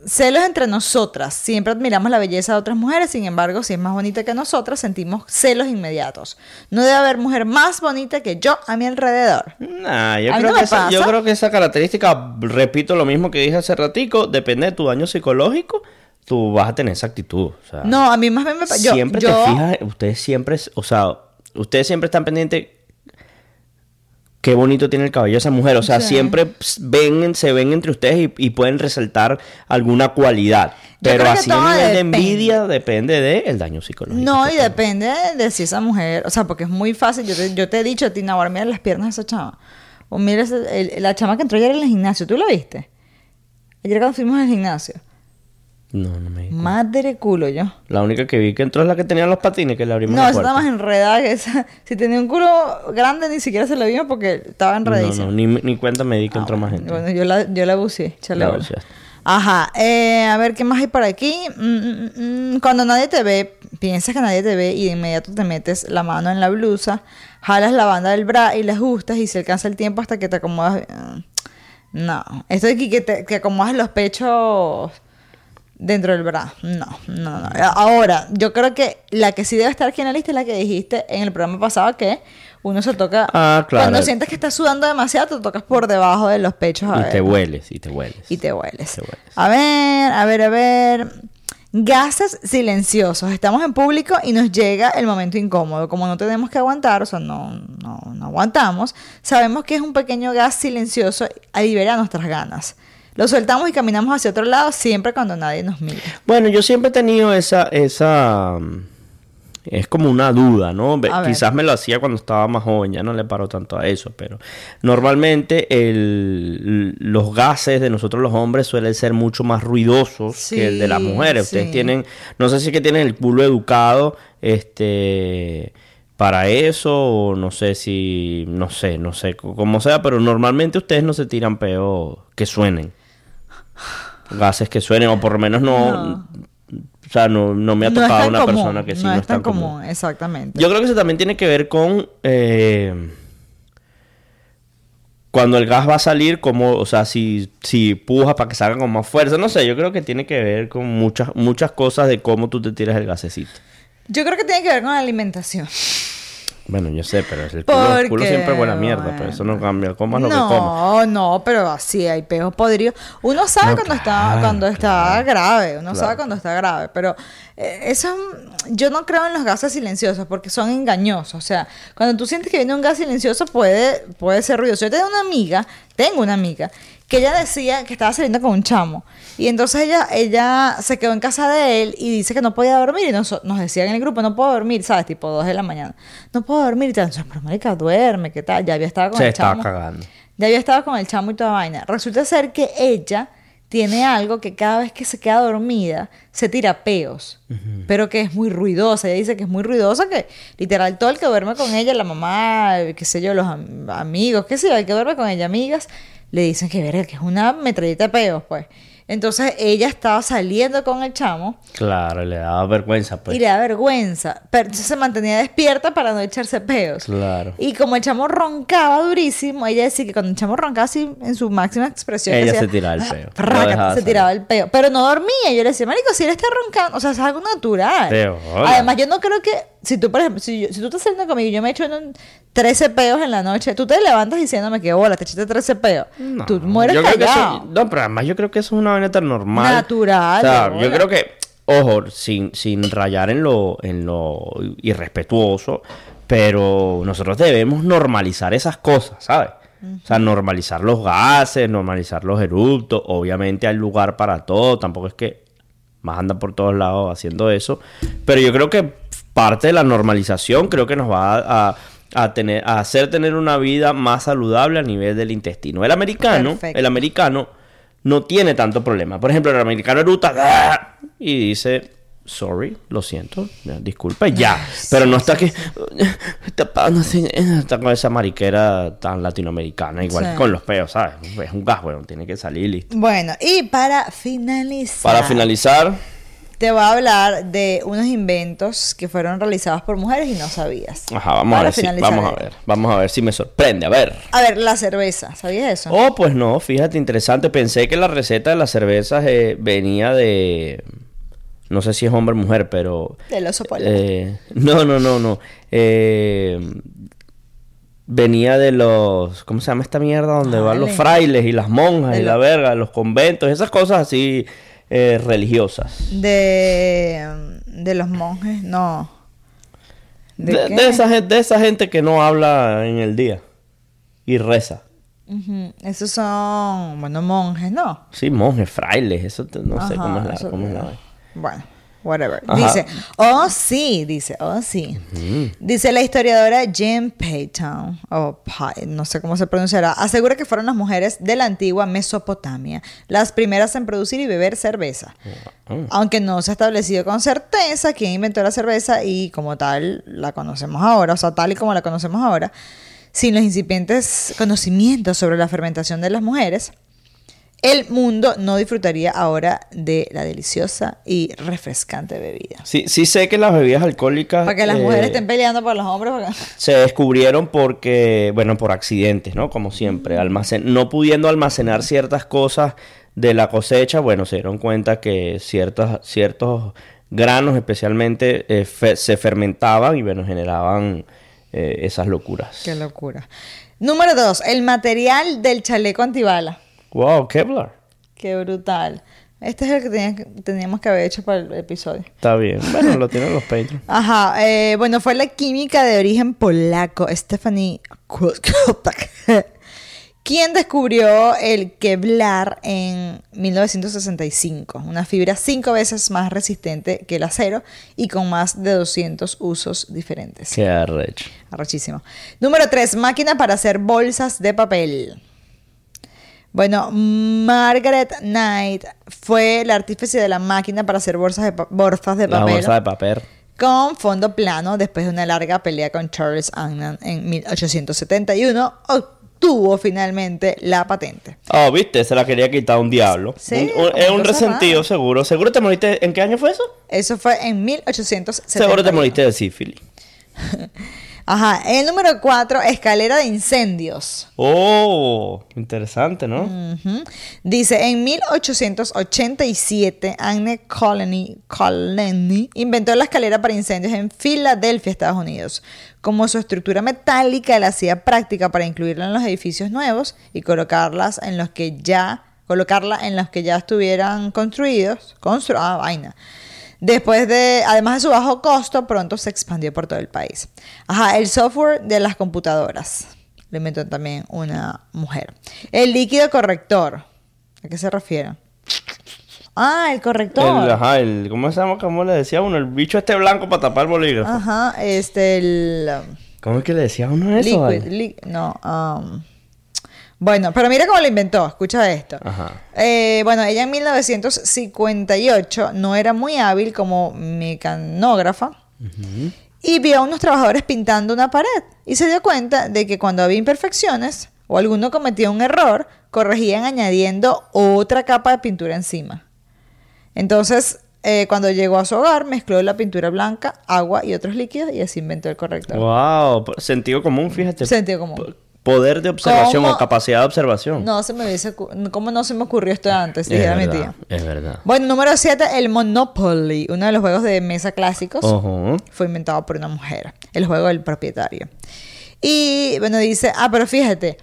celos entre nosotras. Siempre admiramos la belleza de otras mujeres, sin embargo, si es más bonita que nosotras, sentimos celos inmediatos. No debe haber mujer más bonita que yo a mi alrededor. Nah, yo creo, no que esa, yo creo que esa característica, repito lo mismo que dije hace ratico, depende de tu daño psicológico, tú vas a tener esa actitud. O sea, No, a mí más bien me yo- siempre yo- te fijas, ustedes siempre, o sea, ustedes siempre están pendientes qué bonito tiene el cabello esa mujer. O sea, Sí. siempre ven, se ven entre ustedes y, y pueden resaltar alguna cualidad. Pero así a nivel de envidia depende del daño psicológico. No, y depende de si esa mujer, o sea, porque es muy fácil. Yo te, yo te he dicho a ti, Nahuar, mira las piernas de esa chama. O mira ese- el- la chama que entró ayer en el gimnasio. ¿Tú la viste? Ayer cuando fuimos al gimnasio. No, no me di. Madre culo yo. La única que vi que entró es la que tenía los patines, que le abrimos No, la esa estaba más enredada que esa. Si tenía un culo grande, ni siquiera se lo vimos porque estaba no, enredadísima. no, ni, ni cuenta me di que entró más gente. Bueno, yo la, yo la buceé. La buceaste. Ajá, eh, a ver qué más hay por aquí. Mm, mm, mm, Cuando nadie te ve, piensas que nadie te ve y de inmediato te metes la mano en la blusa, jalas la banda del bra y la ajustas y se alcanza el tiempo hasta que te acomodas. No, esto de que, te, que acomodas los pechos dentro del bra. No, no, no. Ahora, yo creo que la que sí debe estar aquí en la lista es la que dijiste en el programa pasado que uno se toca. Ah, claro. Cuando sientes que estás sudando demasiado, te tocas por debajo de los pechos. a Y ver, te hueles, y te hueles. Y te hueles. Te hueles. A ver, a ver, a ver. Gases silenciosos. Estamos en público y nos llega el momento incómodo. Como no tenemos que aguantar, o sea, no, no, no aguantamos, sabemos que es un pequeño gas silencioso a liberar nuestras ganas. Lo soltamos y caminamos hacia otro lado siempre cuando nadie nos mira. Bueno, yo siempre he tenido esa, esa, es como una duda, ¿no? Ver. Quizás me lo hacía cuando estaba más joven, ya no le paro tanto a eso, pero normalmente el, los gases de nosotros los hombres suelen ser mucho más ruidosos que el de las mujeres. Ustedes sí. tienen, no sé si es que tienen el culo educado, este para eso o no sé si no sé no sé cómo sea pero normalmente ustedes no se tiran peo que suenen gases que suenen o por lo menos no, No. o sea no, no me ha tocado una común, persona que sí no, es tan común, exactamente. yo creo que eso también tiene que ver con eh, cuando el gas va a salir, como, o sea, si, si pujas para que salga con más fuerza, no sé, yo creo que tiene que ver con muchas, muchas cosas de cómo tú te tiras el gasecito. Yo creo que tiene que ver con la alimentación. Bueno, yo sé, pero el culo, el culo siempre huele a mierda, pero eso no cambia, comas lo que comas. No, no, pero así hay peos podridos. Uno sabe No, cuando está claro, cuando está grave, uno claro. sabe cuando está grave, pero eh, eso yo no creo en los gases silenciosos porque son engañosos. O sea, cuando tú sientes que viene un gas silencioso puede puede ser ruidoso. Yo tengo una amiga, tengo una amiga que ella decía que estaba saliendo con un chamo y entonces ella ella se quedó en casa de él y dice que no podía dormir y nos, nos decía en el grupo no puedo dormir, sabes, tipo 2 de la mañana, no puedo dormir y tal, pero marica duerme, qué tal, ya había estado con Se el estaba chamo. cagando. Ya había estado con el chamo y toda vaina. Resulta ser que ella tiene algo que cada vez que se queda dormida se tira peos, pero que es muy ruidosa. Ella dice que es muy ruidosa, que literal todo el que duerme con ella, la mamá, qué sé yo, los am- amigos, qué sé yo, el que duerme con ella, amigas, le dicen que verga, que es una metralleta de peos, pues. Entonces ella estaba saliendo con el chamo Claro, le daba vergüenza, pues. y le da vergüenza, pero entonces se mantenía despierta para no echarse peos. Claro. Y como el chamo roncaba durísimo, ella decía que cuando el chamo roncaba así en su máxima expresión, Ella hacía, se tiraba el peo. "Raca", Lo dejaba se tiraba el peo. Pero no dormía. Yo le decía, Marico, si él está roncando, o sea, es algo natural. Además, yo no creo que, si tú, por ejemplo, si, yo- si tú estás saliendo conmigo y yo me echo en un 13 peos en la noche, tú te levantas diciéndome que bola, te echaste 13 peos. tú mueres Yo creo que eso, no, pero además yo creo que eso es una vaina tan normal. Natural, O sea, yo creo que, ojo, sin, sin rayar en lo, en lo irrespetuoso, pero nosotros debemos normalizar esas cosas, ¿sabes? O sea, normalizar los gases, normalizar los eructos. Obviamente hay lugar para todo, tampoco es que más andan por todos lados haciendo eso. Pero yo creo que parte de la normalización creo que nos va a, a- a tener, a hacer tener una vida más saludable a nivel del intestino. El americano, Perfecto. el americano no tiene tanto problema. Por ejemplo, el americano eruta ¡ah! y dice, sorry, lo siento, ya, disculpe, ya. Pero no está que sé, está con esa mariquera tan latinoamericana, igual Sí. que con los peos, ¿sabes? Es un gas, bueno, tiene que salir listo. Bueno, y para finalizar. Para finalizar, Te voy a hablar de unos inventos que fueron realizados por mujeres y no sabías. Ajá, vamos a ver, si, vamos a ver, vamos a ver si me sorprende, a ver. A ver, la cerveza, ¿sabías eso? Oh, pues no, fíjate, interesante. Pensé que la receta de las cervezas eh, venía de, no sé si es hombre o mujer, pero Del oso polar. eh, no, no, no, no. Eh, venía de los, ¿cómo se llama esta mierda? Donde van los frailes y las monjas y la verga, los conventos, esas cosas así eh, religiosas. De, de los monjes, no. De, ¿De, de esa, de esa gente que no habla en el día. y reza. Esos son, bueno, monjes, ¿no? Sí, monjes, frailes, eso te- no sé cómo es la... eso- cómo es la- Bueno, whatever. Ajá. Dice, oh sí, dice, oh sí. Dice la historiadora Jim Payton, o no sé cómo se pronunciará, asegura que fueron las mujeres de la antigua Mesopotamia las primeras en producir y beber cerveza. Aunque no se ha establecido con certeza quién inventó la cerveza y como tal la conocemos ahora, o sea, tal y como la conocemos ahora, sin los incipientes conocimientos sobre la fermentación de las mujeres, el mundo no disfrutaría ahora de la deliciosa y refrescante bebida. Sí, sí sé que las bebidas alcohólicas... Para que las eh, mujeres estén peleando por los hombres. porque- se descubrieron porque, bueno, por accidentes, ¿no? Como siempre, almacen no pudiendo almacenar ciertas cosas de la cosecha, bueno, se dieron cuenta que ciertos, ciertos granos especialmente eh, fe- se fermentaban y, bueno, generaban eh, esas locuras. Qué locura. Número dos, el material del chaleco antibala. Wow, Kevlar. Qué brutal. Este es el que, tenía que- teníamos que haber hecho para el episodio. Está bien. Bueno, lo tienen los Patreons. Ajá, eh, bueno, fue la química de origen polaco, Stephanie quien descubrió el Kevlar en 1965, una fibra cinco veces más resistente que el acero y con más de 200 usos diferentes. Qué arrecho. Arrechísimo. Número 3, máquina para hacer bolsas de papel. Bueno, Margaret Knight fue la artífice de la máquina para hacer bolsas de, pa- bolsas de La papel bolsa de papel. con fondo plano después de una larga pelea con Charles Annan en 1871 obtuvo finalmente la patente. Oh, viste, se la quería quitar un diablo. Sí, Un- un- como es un resentido, seguro. ¿Seguro te moriste? ¿En qué año fue eso? Eso fue en 1871. Seguro te moriste de sífilis. Ajá, el número 4, escalera de incendios. Oh, interesante, ¿no? Dice, en 1887, Anne Colony, Colony inventó la escalera para incendios en Filadelfia, Estados Unidos. Como su estructura metálica la hacía práctica para incluirla en los edificios nuevos y colocarlas en los que ya, colocarla en los que ya estuvieran construidos. Constru ah, vaina. Después de, además de su bajo costo, pronto se expandió por todo el país. Ajá, el software de las computadoras. Lo inventó también una mujer. El líquido corrector. ¿A qué se refiere? Ah, el corrector. El, ajá, el, ¿cómo se llama? ¿Cómo le decía uno? El bicho este blanco para tapar el bolígrafo. Ajá, este, el um, ¿Cómo es que le decía uno eso? liquid, li- no, um, bueno, pero mira cómo lo inventó, escucha esto. Ajá. Eh, bueno, ella en 1958 no era muy hábil como mecanógrafa y vio a unos trabajadores pintando una pared y se dio cuenta de que cuando había imperfecciones o alguno cometía un error, corregían añadiendo otra capa de pintura encima. Entonces, eh, cuando llegó a su hogar, mezcló la pintura blanca, agua y otros líquidos y así inventó el corrector. Wow, sentido común, fíjate. Sentido común. Poder de observación ¿Cómo? o capacidad de observación. No se me hubiese, ¿cómo no se me ocurrió esto antes? es Dijera mi verdad, tía. es verdad. Bueno, número 7, el Monopoly, uno de los juegos de mesa clásicos. Fue inventado por una mujer, el juego del propietario. Y bueno, dice, ah, pero fíjate,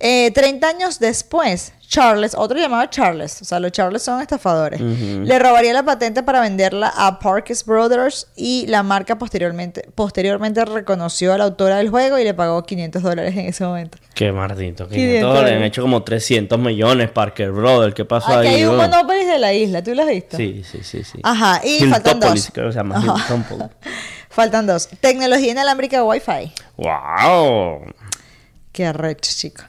eh, 30 años después, Charles, otro llamado Charles, o sea, los Charles son estafadores, le robaría la patente para venderla a Parkes Brothers y la marca posteriormente, posteriormente reconoció a la autora del juego y le pagó 500 dólares en ese momento. Qué maldito. 500 500 dólares. Han hecho como 300 millones, Parker Brother. ¿Qué pasó Aquí ahí? hay un weón? Monopoly de la isla, ¿tú lo has visto? Sí, sí, sí, sí. Ajá, y faltan dos. creo que se llama. Ajá. Hiltópolis. Faltan dos. Tecnología inalámbrica Wi-Fi. ¡Wow! Qué arrecho, chico.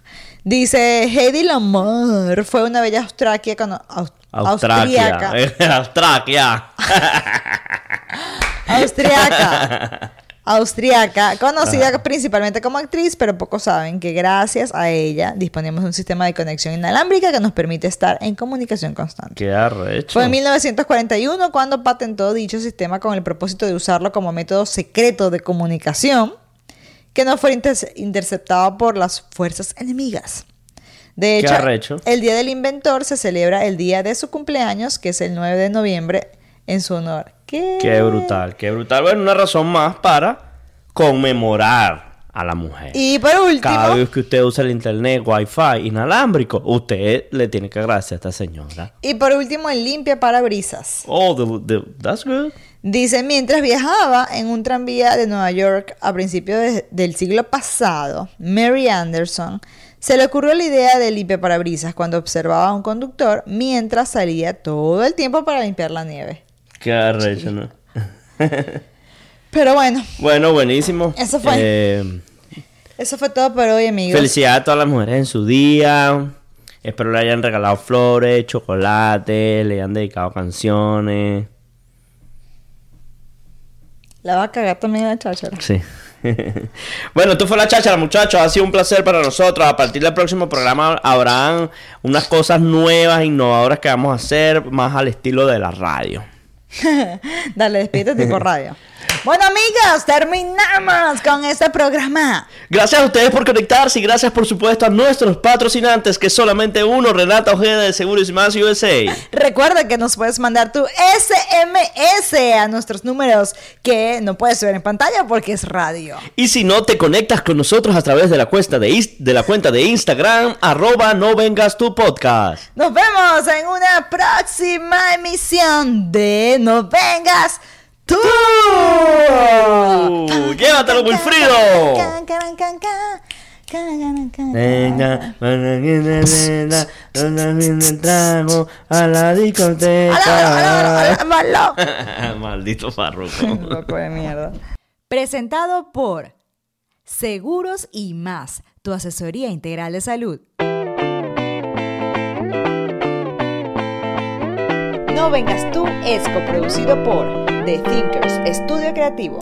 Dice, Heidi Lamar fue una bella austraquia con, aus- austriaca. Austraquia. austriaca. Austriaca, conocida principalmente como actriz, pero pocos saben que gracias a ella disponemos de un sistema de conexión inalámbrica que nos permite estar en comunicación constante. Qué arrecho. Fue en 1941 cuando patentó dicho sistema con el propósito de usarlo como método secreto de comunicación que no inter- interceptado por las fuerzas enemigas. De hecho, arrecho. el Día del Inventor se celebra el día de su cumpleaños, que es el 9 de noviembre, en su honor. ¿Qué? Qué brutal, qué brutal. Bueno, una razón más para conmemorar a la mujer. Y por último, Cada vez que usted usa el internet, wifi, inalámbrico, usted le tiene que agradecer a esta señora. y por último, el limpia parabrisas. Oh, the- the- that's good. Dice, mientras viajaba en un tranvía de Nueva York a principios de- del siglo pasado, Mary Anderson se le ocurrió la idea de limpiaparabrisas cuando observaba a un conductor mientras salía todo el tiempo para limpiar la nieve. Qué arrecho, ¿no? Pero bueno, bueno, buenísimo. Eso fue. Eh, eso fue todo por hoy, amigos. Felicidades a todas las mujeres en su día. Espero le hayan regalado flores, chocolate, le hayan dedicado canciones. La va a cagar también la cháchara. Sí. bueno, esto fue la cháchara, muchachos. Ha sido un placer para nosotros. A partir del próximo programa habrán unas cosas nuevas, innovadoras que vamos a hacer, más al estilo de la radio. Dale, despídete tipo radio. Bueno, amigos, terminamos con este programa. Gracias a ustedes por conectarse y gracias por supuesto a nuestros patrocinantes, que solamente uno, Renata Ojeda de Seguros y Más USA. Recuerda que nos puedes mandar tu SMS a nuestros números que no puedes ver en pantalla porque es radio. Y si no, te conectas con nosotros a través de la cuenta de, de la cuenta de Instagram, arroba no vengas tu podcast. Nos vemos en una próxima emisión de No Vengas Tú. Uh, llévatelo, Wilfrido. Venga, venga, el trago a la discoteca. Maldito farruco. Loco de mierda. Presentado por Seguros y más, tu asesoría integral de salud. No vengas tú es coproducido por The Thinkers Estudio Creativo.